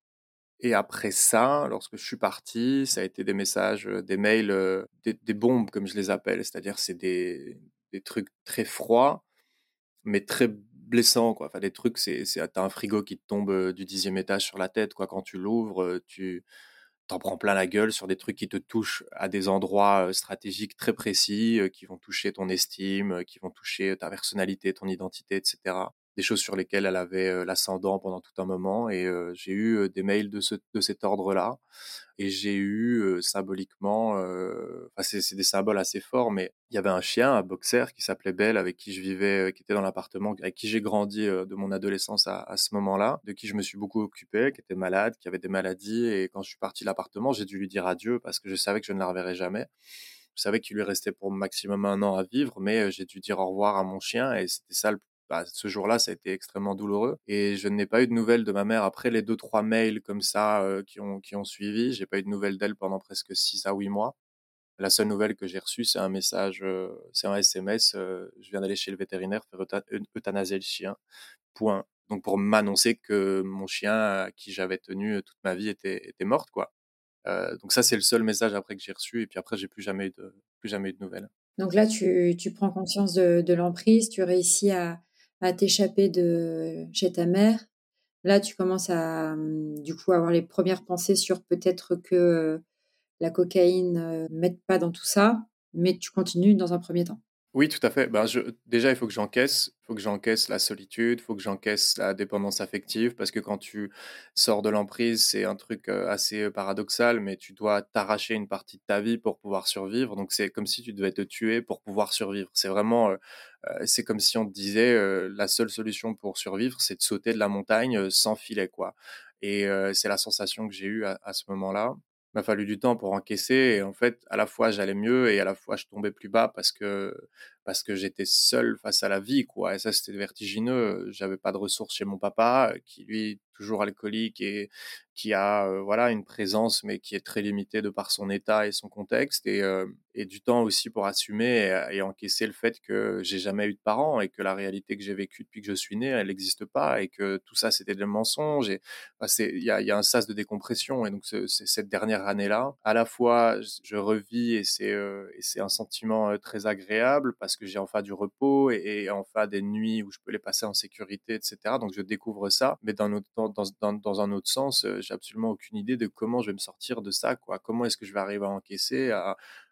S1: Et après ça, lorsque je suis parti, ça a été des messages, des mails, des, bombes comme je les appelle, c'est-à-dire c'est des, des, trucs très froids, mais très blessants, quoi. Enfin, des trucs, c'est, t'as un frigo qui te tombe du dixième étage sur la tête, quoi. Quand tu l'ouvres, tu t'en prends plein la gueule sur des trucs qui te touchent à des endroits stratégiques très précis, qui vont toucher ton estime, qui vont toucher ta personnalité, ton identité, etc des choses sur lesquelles elle avait l'ascendant pendant tout un moment. Et j'ai eu des mails de, ce, de cet ordre-là. Et j'ai eu symboliquement, c'est des symboles assez forts, mais il y avait un chien, un boxer qui s'appelait Belle, avec qui je vivais, qui était dans l'appartement, avec qui j'ai grandi de mon adolescence à, à ce moment-là, de qui je me suis beaucoup occupé, qui était malade, qui avait des maladies. Et quand je suis parti de l'appartement, j'ai dû lui dire adieu parce que je savais que je ne la reverrais jamais. Je savais qu'il lui restait pour maximum un an à vivre, mais j'ai dû dire au revoir à mon chien et c'était ça le bah, ce jour-là, ça a été extrêmement douloureux. Et je n'ai pas eu de nouvelles de ma mère après les deux, trois mails comme ça qui, ont, qui ont suivi. J'ai pas eu de nouvelles d'elle pendant presque six à huit mois. La seule nouvelle que j'ai reçue, c'est un message, c'est un SMS. Je viens d'aller chez le vétérinaire faire euthanasier le chien. Point. Donc pour m'annoncer que mon chien, à qui j'avais tenu toute ma vie, était, était morte, quoi. donc ça, c'est le seul message après que j'ai reçu. Et puis après, j'ai plus jamais plus jamais eu de nouvelles.
S2: Donc là, tu, tu prends conscience de l'emprise, tu réussis à, à t'échapper de chez ta mère. Là, tu commences à mmh, du coup avoir les premières pensées sur peut-être que la cocaïne ne mette pas dans tout ça, mais tu continues dans un premier temps.
S1: Oui, tout à fait. Ben, déjà, il faut que j'encaisse. Il faut que j'encaisse la solitude, il faut que j'encaisse la dépendance affective, parce que quand tu sors de l'emprise, c'est un truc assez paradoxal, mais tu dois t'arracher une partie de ta vie pour pouvoir survivre. Donc, c'est comme si tu devais te tuer pour pouvoir survivre. C'est vraiment, c'est comme si on te disait, la seule solution pour survivre, c'est de sauter de la montagne sans filet, quoi. Et c'est la sensation que j'ai eue à ce moment-là m'a fallu du temps pour encaisser et en fait à la fois j'allais mieux et à la fois je tombais plus bas parce que parce que j'étais seul face à la vie quoi. Et ça c'était vertigineux. J'avais pas de ressources chez mon papa qui lui toujours alcoolique et qui a euh, voilà une présence mais qui est très limitée de par son état et son contexte. Et, euh, et du temps aussi pour assumer et, encaisser le fait que j'ai jamais eu de parents et que la réalité que j'ai vécue depuis que je suis né elle n'existe pas et que tout ça c'était des mensonges. Et il y, a, un sas de décompression. Et donc c'est cette dernière année là à la fois je revis et c'est euh, et c'est un sentiment très agréable parce que j'ai enfin du repos et, enfin des nuits où je peux les passer en sécurité etc donc je découvre ça mais dans, un autre sens, j'ai absolument aucune idée de comment je vais me sortir de ça. Comment est-ce que je vais arriver à encaisser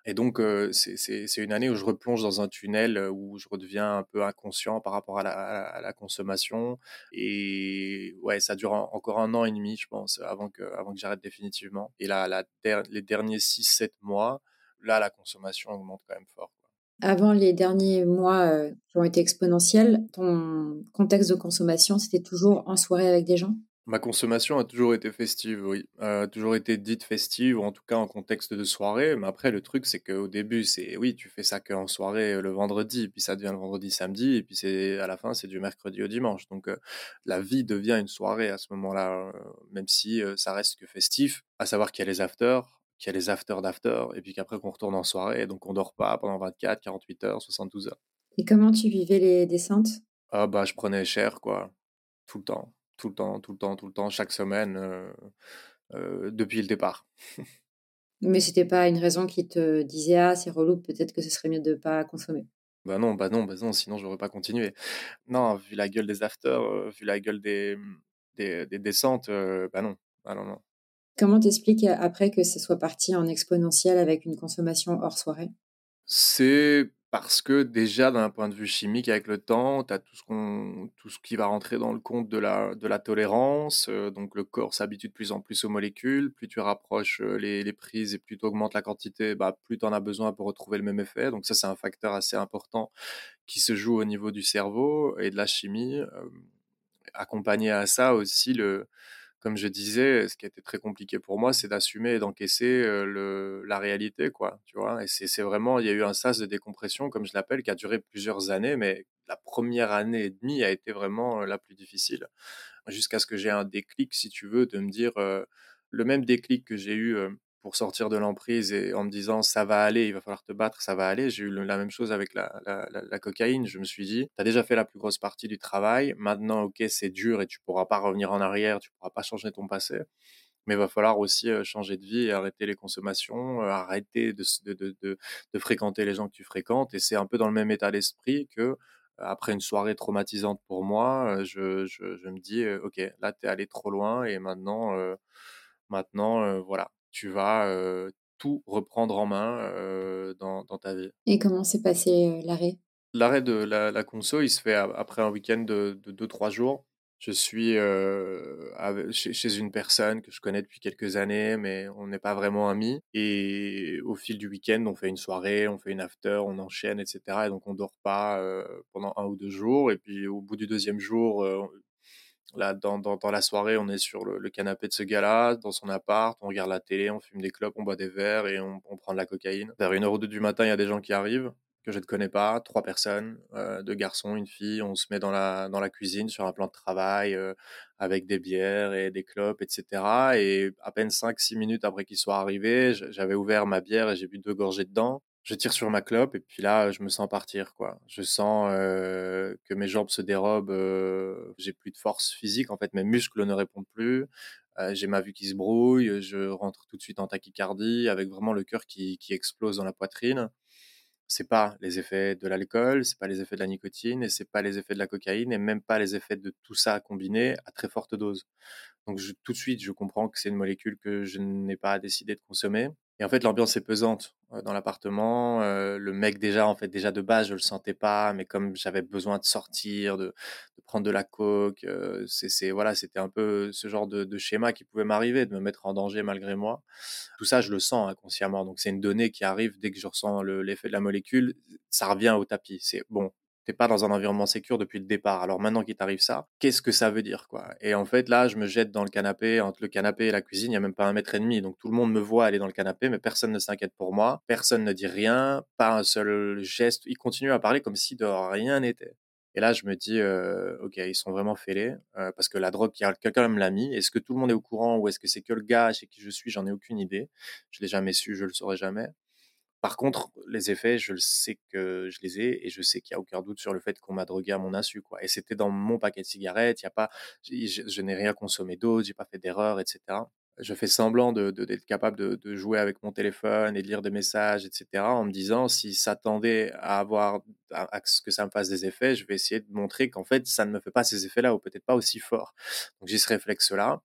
S1: Et donc, c'est une année où je replonge dans un tunnel où je redeviens un peu inconscient par rapport à la, consommation. Et ouais, ça dure encore un an et demi, je pense, avant que, avant que j'arrête définitivement. Et là, les derniers 6-7 mois, là, la consommation augmente quand même fort.
S2: Avant les derniers mois qui ont été exponentiels, ton contexte de consommation, c'était toujours en soirée avec des gens?
S1: Ma consommation a toujours été festive, oui. a toujours été dite festive, ou en tout cas en contexte de soirée. Mais après, le truc, c'est qu'au début, c'est oui, tu fais ça qu'en soirée le vendredi, puis ça devient le vendredi, samedi, et puis c'est à la fin, c'est du mercredi au dimanche. Donc la vie devient une soirée à ce moment-là, même si ça reste que festif. À savoir qu'il y a les afters, qu'il y a les afters d'after, et puis qu'après qu'on retourne en soirée, donc on dort pas pendant 24, 48 heures, 72 heures.
S2: Et comment tu vivais les descentes?
S1: Ah bah je prenais cher, quoi, tout le temps, tout le temps, tout le temps, tout le temps, chaque semaine, euh, euh, depuis le départ.
S2: Mais c'était pas une raison qui te disait ah c'est relou, peut-être que ce serait mieux de pas consommer?
S1: Bah non, bah non, bah non, sinon j'aurais pas continué. Non, vu la gueule des afters, euh, vu la gueule des, des, des descentes, bah non, ah non, non.
S2: Comment t'expliques après que ce soit parti en exponentiel avec une consommation hors soirée?
S1: C'est parce que déjà, d'un point de vue chimique, avec le temps, tu as tout ce, qu'on, tout ce qui va rentrer dans le compte de la, de la tolérance. Euh, donc le corps s'habitue de plus en plus aux molécules. Plus tu rapproches euh, les, les prises et plus tu augmentes la quantité, bah, plus tu en as besoin pour retrouver le même effet. Donc ça, c'est un facteur assez important qui se joue au niveau du cerveau et de la chimie. Euh, accompagné à ça aussi le comme je disais, ce qui a été très compliqué pour moi, c'est d'assumer et d'encaisser le, la réalité, quoi. Tu vois, et c'est vraiment, il y a eu un sas de décompression, comme je l'appelle, qui a duré plusieurs années, mais la première année et demie a été vraiment la plus difficile, jusqu'à ce que j'ai un déclic, si tu veux, de me dire le même déclic que j'ai eu pour sortir de l'emprise et en me disant ça va aller, il va falloir te battre, ça va aller. J'ai eu la même chose avec la, la, cocaïne. Je me suis dit, tu as déjà fait la plus grosse partie du travail. Maintenant, ok, c'est dur et tu pourras pas revenir en arrière, tu pourras pas changer ton passé. Mais il va falloir aussi changer de vie arrêter les consommations, arrêter de, de, de, fréquenter les gens que tu fréquentes. Et c'est un peu dans le même état d'esprit que après une soirée traumatisante pour moi, je, je, je me dis, ok, là, tu es allé trop loin et maintenant, maintenant voilà, tu vas tout reprendre en main dans, dans, ta vie.
S2: Et comment s'est passé l'arrêt?
S1: L'arrêt de la, la, conso, il se fait après un week-end de 2-3 jours. Je suis chez, chez, une personne que je connais depuis quelques années, mais on n'est pas vraiment amis. Et au fil du week-end, on fait une soirée, on fait une after, on enchaîne, etc. Et donc on dort pas pendant un ou deux jours. Et puis au bout du deuxième jour, Là, dans, dans, dans, la soirée, on est sur le, canapé de ce gars-là, dans son appart, on regarde la télé, on fume des clopes, on boit des verres et on, on prend de la cocaïne. Vers une heure ou deux du matin, il y a des gens qui arrivent que je ne connais pas, trois personnes, euh, deux garçons, une fille. On se met dans la, dans la cuisine sur un plan de travail euh, avec des bières et des clopes, etc. Et à peine cinq, six minutes après qu'ils soient arrivés, j'avais ouvert ma bière et j'ai bu deux gorgées dedans je tire sur ma clope et puis là, je me sens partir, quoi. Je sens euh, que mes jambes se dérobent, euh, j'ai plus de force physique, en fait, mes muscles ne répondent plus. Euh, j'ai ma vue qui se brouille, je rentre tout de suite en tachycardie avec vraiment le cœur qui, qui explose dans la poitrine. C'est pas les effets de l'alcool, c'est pas les effets de la nicotine et c'est pas les effets de la cocaïne et même pas les effets de tout ça combiné à très forte dose. Donc je, tout de suite, je comprends que c'est une molécule que je n'ai pas décidé de consommer. Et en fait, l'ambiance est pesante dans l'appartement. le mec déjà, en fait, déjà de base, je le sentais pas, mais comme j'avais besoin de sortir, de, de prendre de la coke, c'est, voilà, c'était un peu ce genre de, de schéma qui pouvait m'arriver, de me mettre en danger malgré moi. Tout ça, je le sens inconsciemment. Donc c'est une donnée qui arrive dès que je ressens l'effet de la molécule, ça revient au tapis. C'est bon, t'es pas dans un environnement sécur depuis le départ. Alors maintenant qu'il t'arrive ça, qu'est-ce que ça veut dire quoi? Et en fait là, je me jette dans le canapé, entre le canapé et la cuisine, il y a même pas un mètre et demi, donc tout le monde me voit aller dans le canapé, mais personne ne s'inquiète pour moi, personne ne dit rien, pas un seul geste. Ils continuent à parler comme si de rien n'était. Et là, je me dis, euh, ok, ils sont vraiment fêlés euh, parce que la drogue, quelqu'un même l'a mis. Est-ce que tout le monde est au courant ou est-ce que c'est que le gars chez qui je suis? J'en ai aucune idée. Je l'ai jamais su, je le saurai jamais. Par contre, les effets, je le sais que je les ai et je sais qu'il n'y a aucun doute sur le fait qu'on m'a drogué à mon insu. Quoi. Et c'était dans mon paquet de cigarettes, y a pas, je, n'ai rien consommé d'autre, j'ai pas fait d'erreur, etc. Je fais semblant de, d'être capable de, de, jouer avec mon téléphone et de lire des messages, etc. en me disant si ça tendait à avoir à, ce que ça me fasse des effets, je vais essayer de montrer qu'en fait ça ne me fait pas ces effets-là ou peut-être pas aussi fort. Donc j'ai ce réflexe-là.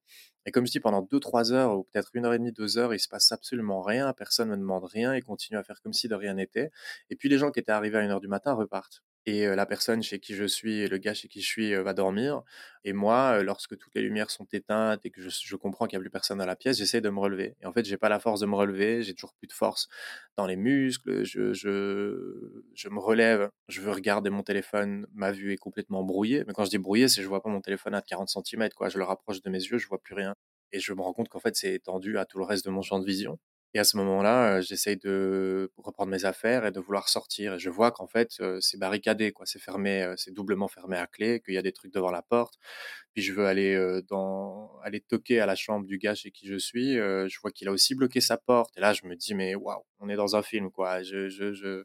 S1: Et comme je dis, pendant 2-3 heures, ou peut-être une heure et demie, deux heures, il se passe absolument rien, personne ne demande rien, ils continuent à faire comme si de rien n'était. Et puis les gens qui étaient arrivés à une heure du matin repartent. Et la personne chez qui je suis, le gars chez qui je suis, va dormir. Et moi, lorsque toutes les lumières sont éteintes et que je, comprends qu'il n'y a plus personne dans la pièce, j'essaie de me relever. Et en fait, j'ai pas la force de me relever, j'ai toujours plus de force dans les muscles, je, je, je me relève, je veux regarder mon téléphone, ma vue est complètement brouillée. Mais quand je dis brouillée, c'est que je vois pas mon téléphone à 40 cm, quoi. Je le rapproche de mes yeux, je vois plus rien. Et je me rends compte qu'en fait, c'est étendu à tout le reste de mon champ de vision. Et à ce moment-là, j'essaye de reprendre mes affaires et de vouloir sortir. Et je vois qu'en fait, c'est barricadé, quoi. C'est fermé, c'est doublement fermé à clé, qu'il y a des trucs devant la porte. Puis je veux aller dans, aller toquer à la chambre du gars chez qui je suis. je vois qu'il a aussi bloqué sa porte. Et là, je me dis, mais waouh, on est dans un film, quoi. Je, je, je,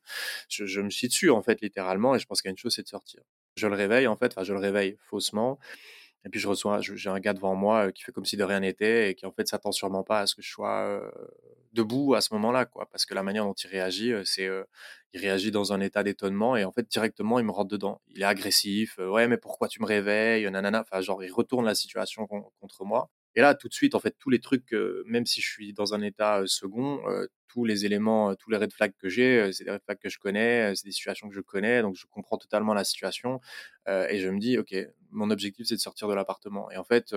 S1: je, je me suis dessus, en fait, littéralement. Et je pense qu'il y a une chose, c'est de sortir. Je le réveille, en fait. Enfin, je le réveille faussement. Et puis je reçois, j'ai un gars devant moi qui fait comme si de rien n'était et qui en fait s'attend sûrement pas à ce que je sois debout à ce moment-là, quoi. Parce que la manière dont il réagit, c'est, il réagit dans un état d'étonnement et en fait directement il me rentre dedans. Il est agressif. ouais, mais pourquoi tu me réveilles, nanana. Enfin, genre il retourne la situation contre moi. Et là, tout de suite, en fait, tous les trucs, même si je suis dans un état second, tous les éléments, tous les red flags que j'ai, c'est des red flags que je connais, c'est des situations que je connais, donc je comprends totalement la situation et je me dis, ok, mon objectif c'est de sortir de l'appartement. Et en fait,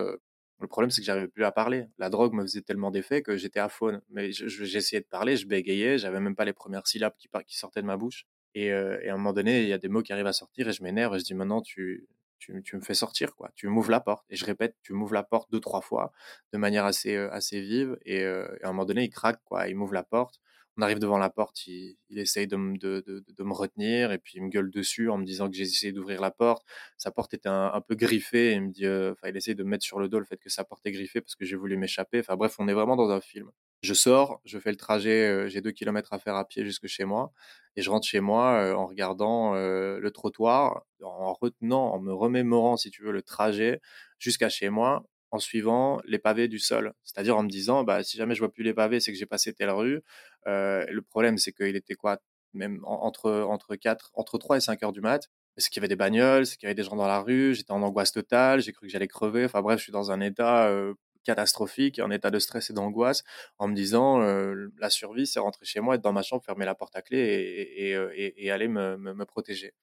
S1: le problème, c'est que j'arrivais plus à parler. La drogue me faisait tellement d'effet que j'étais à faune. Mais j'essayais de parler, je bégayais, j'avais même pas les premières syllabes qui, qui sortaient de ma bouche. Et, à un moment donné, il y a des mots qui arrivent à sortir et je m'énerve et je dis maintenant, tu, tu, me fais sortir, quoi. Tu m'ouvres la porte. Et je répète, tu m'ouvres la porte deux, trois fois de manière assez, assez vive. Et, à un moment donné, il craque, quoi. Il m'ouvre la porte on arrive devant la porte, il, essaye de, me retenir et puis il me gueule dessus en me disant que j'ai essayé d'ouvrir la porte. Sa porte était un, peu griffée et il me dit, enfin, il essaye de me mettre sur le dos le fait que sa porte est griffée parce que j'ai voulu m'échapper. Enfin bref, on est vraiment dans un film. Je sors, je fais le trajet, j'ai deux kilomètres à faire à pied jusque chez moi et je rentre chez moi en regardant le trottoir, en retenant, en me remémorant, si tu veux, le trajet jusqu'à chez moi en suivant les pavés du sol. C'est-à-dire en me disant, bah, si jamais je vois plus les pavés, c'est que j'ai passé telle rue. Le problème, c'est qu'il était quoi Même entre, entre, 4, entre 3 et 5 heures du mat. C'est qu'il y avait des bagnoles, c'est qu'il y avait des gens dans la rue, j'étais en angoisse totale, j'ai cru que j'allais crever. Enfin bref, je suis dans un état euh, catastrophique, un état de stress et d'angoisse, en me disant euh, la survie, c'est rentrer chez moi, être dans ma chambre, fermer la porte à clé et, et, aller me, me, protéger.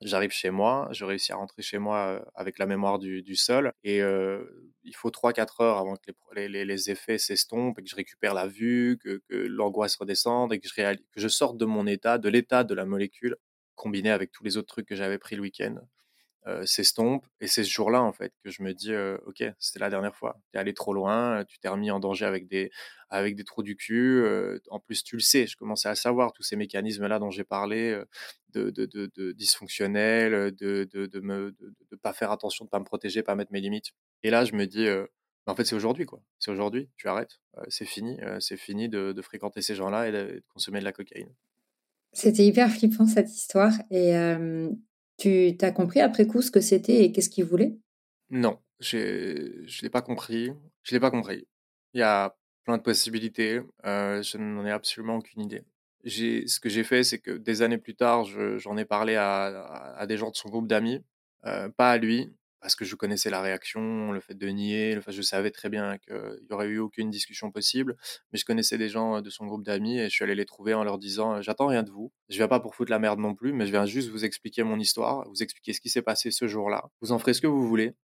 S1: J'arrive chez moi, je réussis à rentrer chez moi avec la mémoire du, du sol et il faut 3-4 heures avant que les, les, les effets s'estompent et que je récupère la vue, que, que l'angoisse redescende et que je, réalise, que je sorte de mon état, de l'état de la molécule combiné avec tous les autres trucs que j'avais pris le week-end euh, s'estompe. Et c'est ce jour-là, en fait, que je me dis, OK, c'était la dernière fois. Tu es allé trop loin, tu t'es remis en danger avec des, avec des trous du cul. En plus, tu le sais, je commençais à savoir tous ces mécanismes-là dont j'ai parlé, de, de, de, dysfonctionnels, de ne de, me, de, pas faire attention, de pas me protéger, pas mettre mes limites. Et là, je me dis, en fait, c'est aujourd'hui, quoi. C'est aujourd'hui, tu arrêtes. c'est fini. c'est fini de, fréquenter ces gens-là et de, consommer de la cocaïne.
S2: C'était hyper flippant cette histoire. Et tu as compris après coup ce que c'était et qu'est-ce qu'il voulait
S1: Non, je ne l'ai pas compris. Je l'ai pas compris. Il y a plein de possibilités. Euh, je n'en ai absolument aucune idée. Ce que j'ai fait, c'est que des années plus tard, j'en ai parlé à, à, des gens de son groupe d'amis, euh, pas à lui, parce que je connaissais la réaction, le fait de nier, enfin, je savais très bien qu'il n'y aurait eu aucune discussion possible, mais je connaissais des gens de son groupe d'amis et je suis allé les trouver en leur disant J'attends rien de vous, je viens pas pour foutre la merde non plus, mais je viens juste vous expliquer mon histoire, vous expliquer ce qui s'est passé ce jour-là. Vous en ferez ce que vous voulez,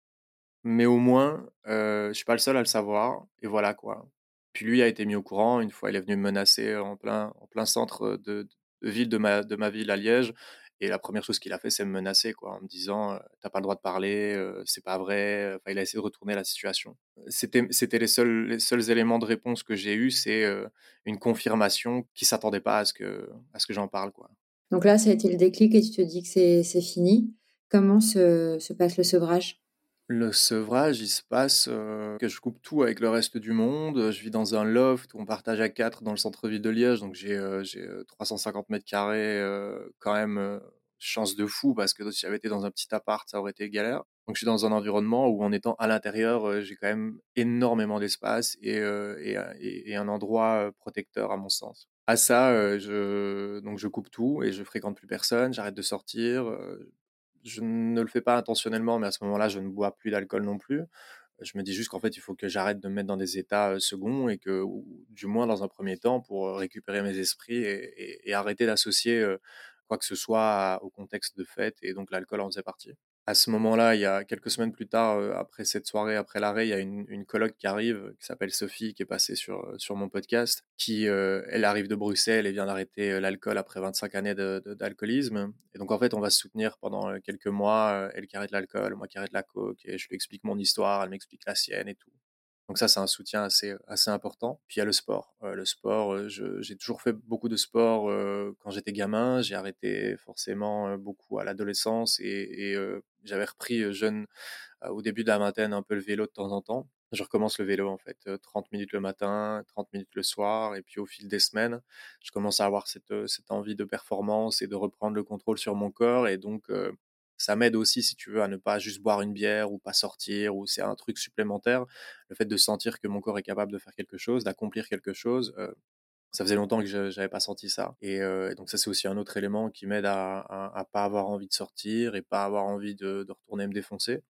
S1: mais au moins, euh, je suis pas le seul à le savoir, et voilà quoi. Puis lui a été mis au courant, une fois il est venu me menacer en plein, en plein centre de, ville de ma ville à Liège, et la première chose qu'il a fait, c'est me menacer, quoi, en me disant T'as pas le droit de parler, c'est pas vrai. Enfin, il a essayé de retourner la situation. C'était, c'était les, seuls, les seuls éléments de réponse que j'ai eu, c'est une confirmation qui s'attendait pas à ce que, ce que j'en parle, quoi.
S2: Donc là, ça a été le déclic et tu te dis que c'est, c'est fini. Comment se, se passe le sevrage?
S1: Le sevrage, il se passe que je coupe tout avec le reste du monde. Je vis dans un loft où on partage à quatre dans le centre-ville de Liège, donc j'ai 350 mètres carrés, quand même chance de fou parce que si j'avais été dans un petit appart, ça aurait été galère. Donc je suis dans un environnement où en étant à l'intérieur, j'ai quand même énormément d'espace et, et, un endroit protecteur à mon sens. À ça, je, donc je coupe tout et je fréquente plus personne, j'arrête de sortir, je ne le fais pas intentionnellement, mais à ce moment-là, je ne bois plus d'alcool non plus. Je me dis juste qu'en fait, il faut que j'arrête de me mettre dans des états seconds et que, du moins dans un premier temps, pour récupérer mes esprits et, et arrêter d'associer quoi que ce soit au contexte de fête. Et donc, l'alcool en faisait partie à ce moment-là, il y a quelques semaines plus tard, euh, après cette soirée, après l'arrêt, il y a une, une colloque qui arrive, qui s'appelle Sophie, qui est passée sur, euh, sur mon podcast, qui, euh, elle arrive de Bruxelles et vient d'arrêter l'alcool après 25 années d'alcoolisme. et donc, en fait, on va se soutenir pendant quelques mois, elle qui arrête l'alcool, moi qui arrête la coke, et je lui explique mon histoire, elle m'explique la sienne et tout. Donc ça, c'est un soutien assez, assez important. Puis il y a le sport. le sport, j'ai toujours fait beaucoup de sport quand j'étais gamin. J'ai arrêté forcément beaucoup à l'adolescence et, et j'avais repris jeune au début de la vingtaine un peu le vélo de temps en temps. Je recommence le vélo en fait, 30 minutes le matin, 30 minutes le soir, et puis au fil des semaines, je commence à avoir cette, cette envie de performance et de reprendre le contrôle sur mon corps, et donc ça m'aide aussi, si tu veux, à ne pas juste boire une bière ou pas sortir, ou c'est un truc supplémentaire. Le fait de sentir que mon corps est capable de faire quelque chose, d'accomplir quelque chose, ça faisait longtemps que je n'avais pas senti ça. Et, donc ça, c'est aussi un autre élément qui m'aide à, à, pas avoir envie de sortir et pas avoir envie de, retourner me défoncer.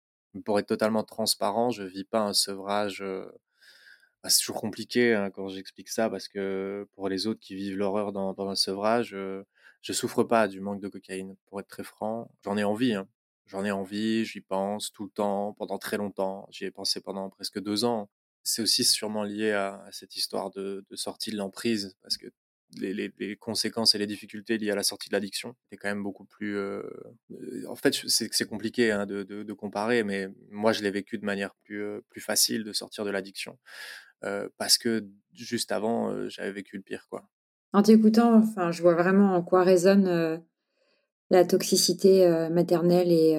S1: Pour être totalement transparent, je vis pas un sevrage. Bah, c'est toujours compliqué hein, quand j'explique ça parce que pour les autres qui vivent l'horreur dans, dans, un sevrage, je souffre pas du manque de cocaïne. Pour être très franc, j'en ai envie. Hein. J'en ai envie, j'y pense tout le temps, pendant très longtemps. J'y ai pensé pendant presque deux ans. C'est aussi sûrement lié à, cette histoire de, sortie de l'emprise parce que les, conséquences et les difficultés liées à la sortie de l'addiction c'est quand même beaucoup plus. Euh, en fait, c'est compliqué hein, de, comparer, mais moi, je l'ai vécu de manière plus, euh, facile de sortir de l'addiction euh, parce que juste avant, j'avais vécu le pire, quoi.
S2: En t'écoutant, enfin, je vois vraiment en quoi résonne la toxicité maternelle et,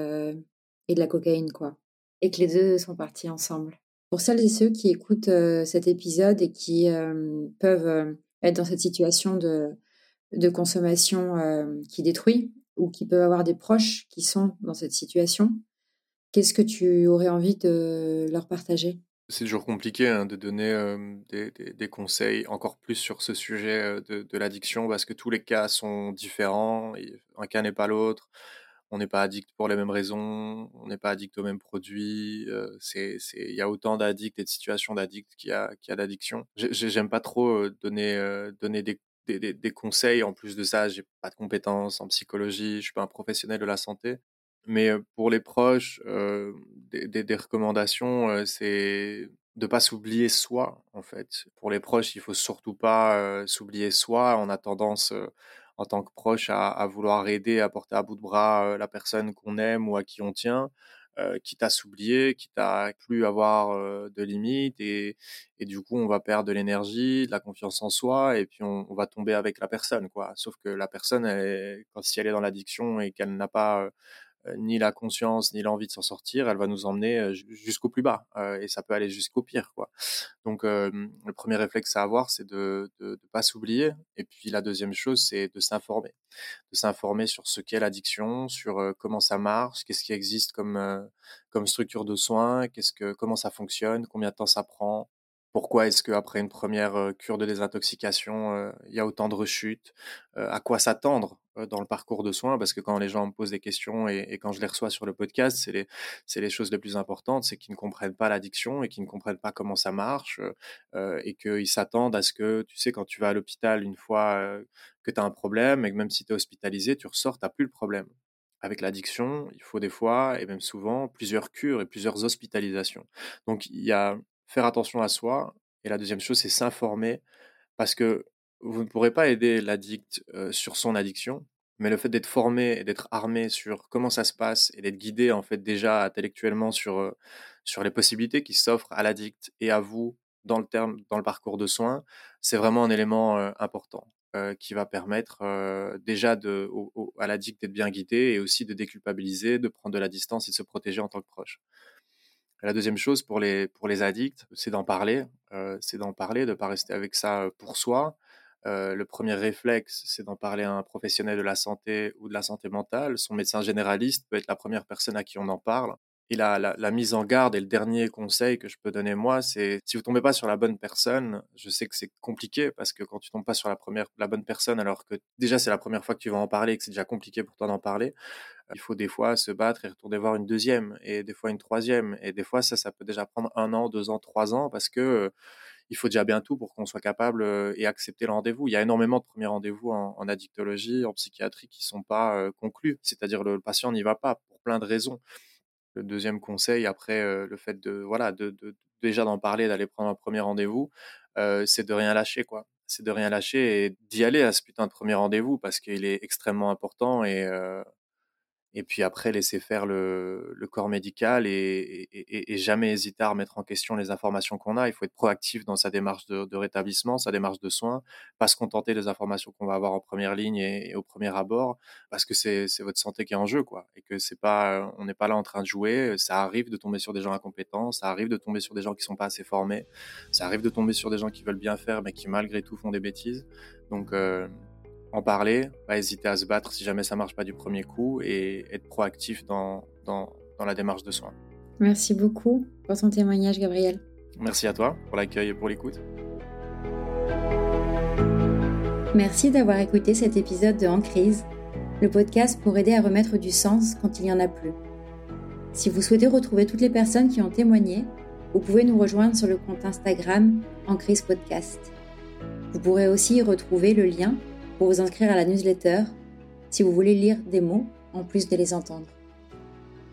S2: et de la cocaïne, quoi, et que les deux sont partis ensemble. Pour celles et ceux qui écoutent cet épisode et qui peuvent être dans cette situation de, de consommation euh, qui détruit ou qui peuvent avoir des proches qui sont dans cette situation, qu'est-ce que tu aurais envie de leur partager?
S1: C'est toujours compliqué hein, de donner des, conseils encore plus sur ce sujet de, l'addiction parce que tous les cas sont différents, un cas n'est pas l'autre on n'est pas addict pour les mêmes raisons, on n'est pas addict aux mêmes produits. Il y a autant d'addicts et de situations d'addicts qu'il y a, y a d'addiction. J'aime pas trop donner, donner des, des, des, conseils. En plus de ça, j'ai pas de compétences en psychologie, je suis pas un professionnel de la santé. Mais pour les proches, des, recommandations, c'est de pas s'oublier soi en fait. Pour les proches, il faut surtout pas s'oublier soi. On a tendance en tant que proche à, vouloir aider, à porter à bout de bras la personne qu'on aime ou à qui on tient, quitte à s'oublier, quitte à plus avoir de limites et, du coup on va perdre de l'énergie, de la confiance en soi et puis on, va tomber avec la personne quoi. Sauf que la personne, quand si elle est dans l'addiction et qu'elle n'a pas ni la conscience ni l'envie de s'en sortir, elle va nous emmener euh, jusqu'au plus bas euh, et ça peut aller jusqu'au pire quoi. Donc le premier réflexe à avoir c'est de ne pas s'oublier et puis la deuxième chose c'est de s'informer, de s'informer sur ce qu'est l'addiction, sur comment ça marche, qu'est-ce qui existe comme comme structure de soins, qu'est-ce que comment ça fonctionne, combien de temps ça prend, pourquoi est-ce qu'après une première cure de désintoxication, il y a autant de rechutes À quoi s'attendre dans le parcours de soins Parce que quand les gens me posent des questions et, quand je les reçois sur le podcast, c'est les, les, choses les plus importantes, c'est qu'ils ne comprennent pas l'addiction et qu'ils ne comprennent pas comment ça marche et qu'ils s'attendent à ce que, tu sais, quand tu vas à l'hôpital une fois que tu as un problème et que même si tu es hospitalisé, tu ressors, tu n'as plus le problème. Avec l'addiction, il faut des fois, et même souvent, plusieurs cures et plusieurs hospitalisations. Donc, il y a faire attention à soi. Et la deuxième chose, c'est s'informer parce que vous ne pourrez pas aider l'addict sur son addiction, mais le fait d'être formé et d'être armé sur comment ça se passe et d'être guidé en fait déjà intellectuellement sur, sur les possibilités qui s'offrent à l'addict et à vous dans le terme, dans le parcours de soins, c'est vraiment un élément important qui va permettre déjà de, à l'addict d'être bien guidé et aussi de déculpabiliser, de prendre de la distance et de se protéger en tant que proche. La deuxième chose pour les, pour les addicts, c'est d'en parler. Euh, c'est d'en parler, de ne pas rester avec ça euh, pour soi. Euh, le premier réflexe, c'est d'en parler à un professionnel de la santé ou de la santé mentale. Son médecin généraliste peut être la première personne à qui on en parle. Et la, la, mise en garde et le dernier conseil que je peux donner moi, c'est si vous tombez pas sur la bonne personne, je sais que c'est compliqué parce que quand tu tombes pas sur la première, la bonne personne, alors que déjà c'est la première fois que tu vas en parler et que c'est déjà compliqué pour toi d'en parler, il faut des fois se battre et retourner voir une deuxième et des fois une troisième et des fois ça, ça peut déjà prendre un an, deux ans, trois ans parce que il faut déjà bien tout pour qu'on soit capable et accepter le rendez-vous. Il y a énormément de premiers rendez-vous en, addictologie, en psychiatrie qui sont pas conclus, c'est-à-dire le, patient n'y va pas pour plein de raisons. Le deuxième conseil, après le fait de voilà de, déjà d'en parler, d'aller prendre un premier rendez-vous, c'est de rien lâcher quoi. C'est de rien lâcher et d'y aller à ce putain de premier rendez-vous parce qu'il est extrêmement important et et puis après laisser faire le, corps médical et, jamais hésiter à remettre en question les informations qu'on a. Il faut être proactif dans sa démarche de, de rétablissement, sa démarche de soins, pas se contenter des informations qu'on va avoir en première ligne et, au premier abord, parce que c'est votre santé qui est en jeu, quoi, et que c'est pas, on n'est pas là en train de jouer. Ça arrive de tomber sur des gens incompétents, ça arrive de tomber sur des gens qui sont pas assez formés, ça arrive de tomber sur des gens qui veulent bien faire mais qui malgré tout font des bêtises. Donc euh, en parler, pas hésiter à se battre si jamais ça marche pas du premier coup et être proactif dans, dans, dans la démarche de soins.
S2: Merci beaucoup pour ton témoignage, Gabriel.
S1: Merci à toi pour l'accueil et pour l'écoute.
S2: Merci d'avoir écouté cet épisode de En crise, le podcast pour aider à remettre du sens quand il n'y en a plus. Si vous souhaitez retrouver toutes les personnes qui ont témoigné, vous pouvez nous rejoindre sur le compte Instagram En Crise Podcast. Vous pourrez aussi y retrouver le lien pour vous inscrire à la newsletter si vous voulez lire des mots en plus de les entendre.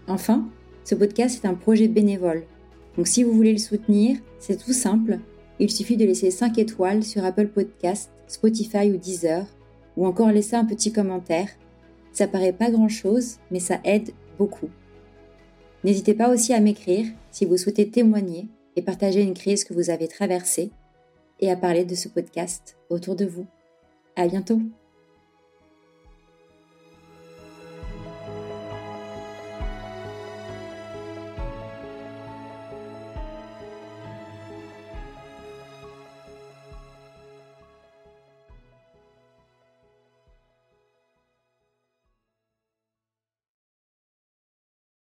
S2: Enfin, ce podcast est un projet bénévole. Donc si vous voulez le soutenir, c'est tout simple. Il suffit de laisser 5 étoiles sur Apple Podcast, Spotify ou Deezer, ou encore laisser un petit commentaire. Ça paraît pas grand-chose, mais ça aide beaucoup. N'hésitez pas aussi à m'écrire si vous souhaitez témoigner et partager une crise que vous avez traversée et à parler de ce podcast autour de vous. À bientôt!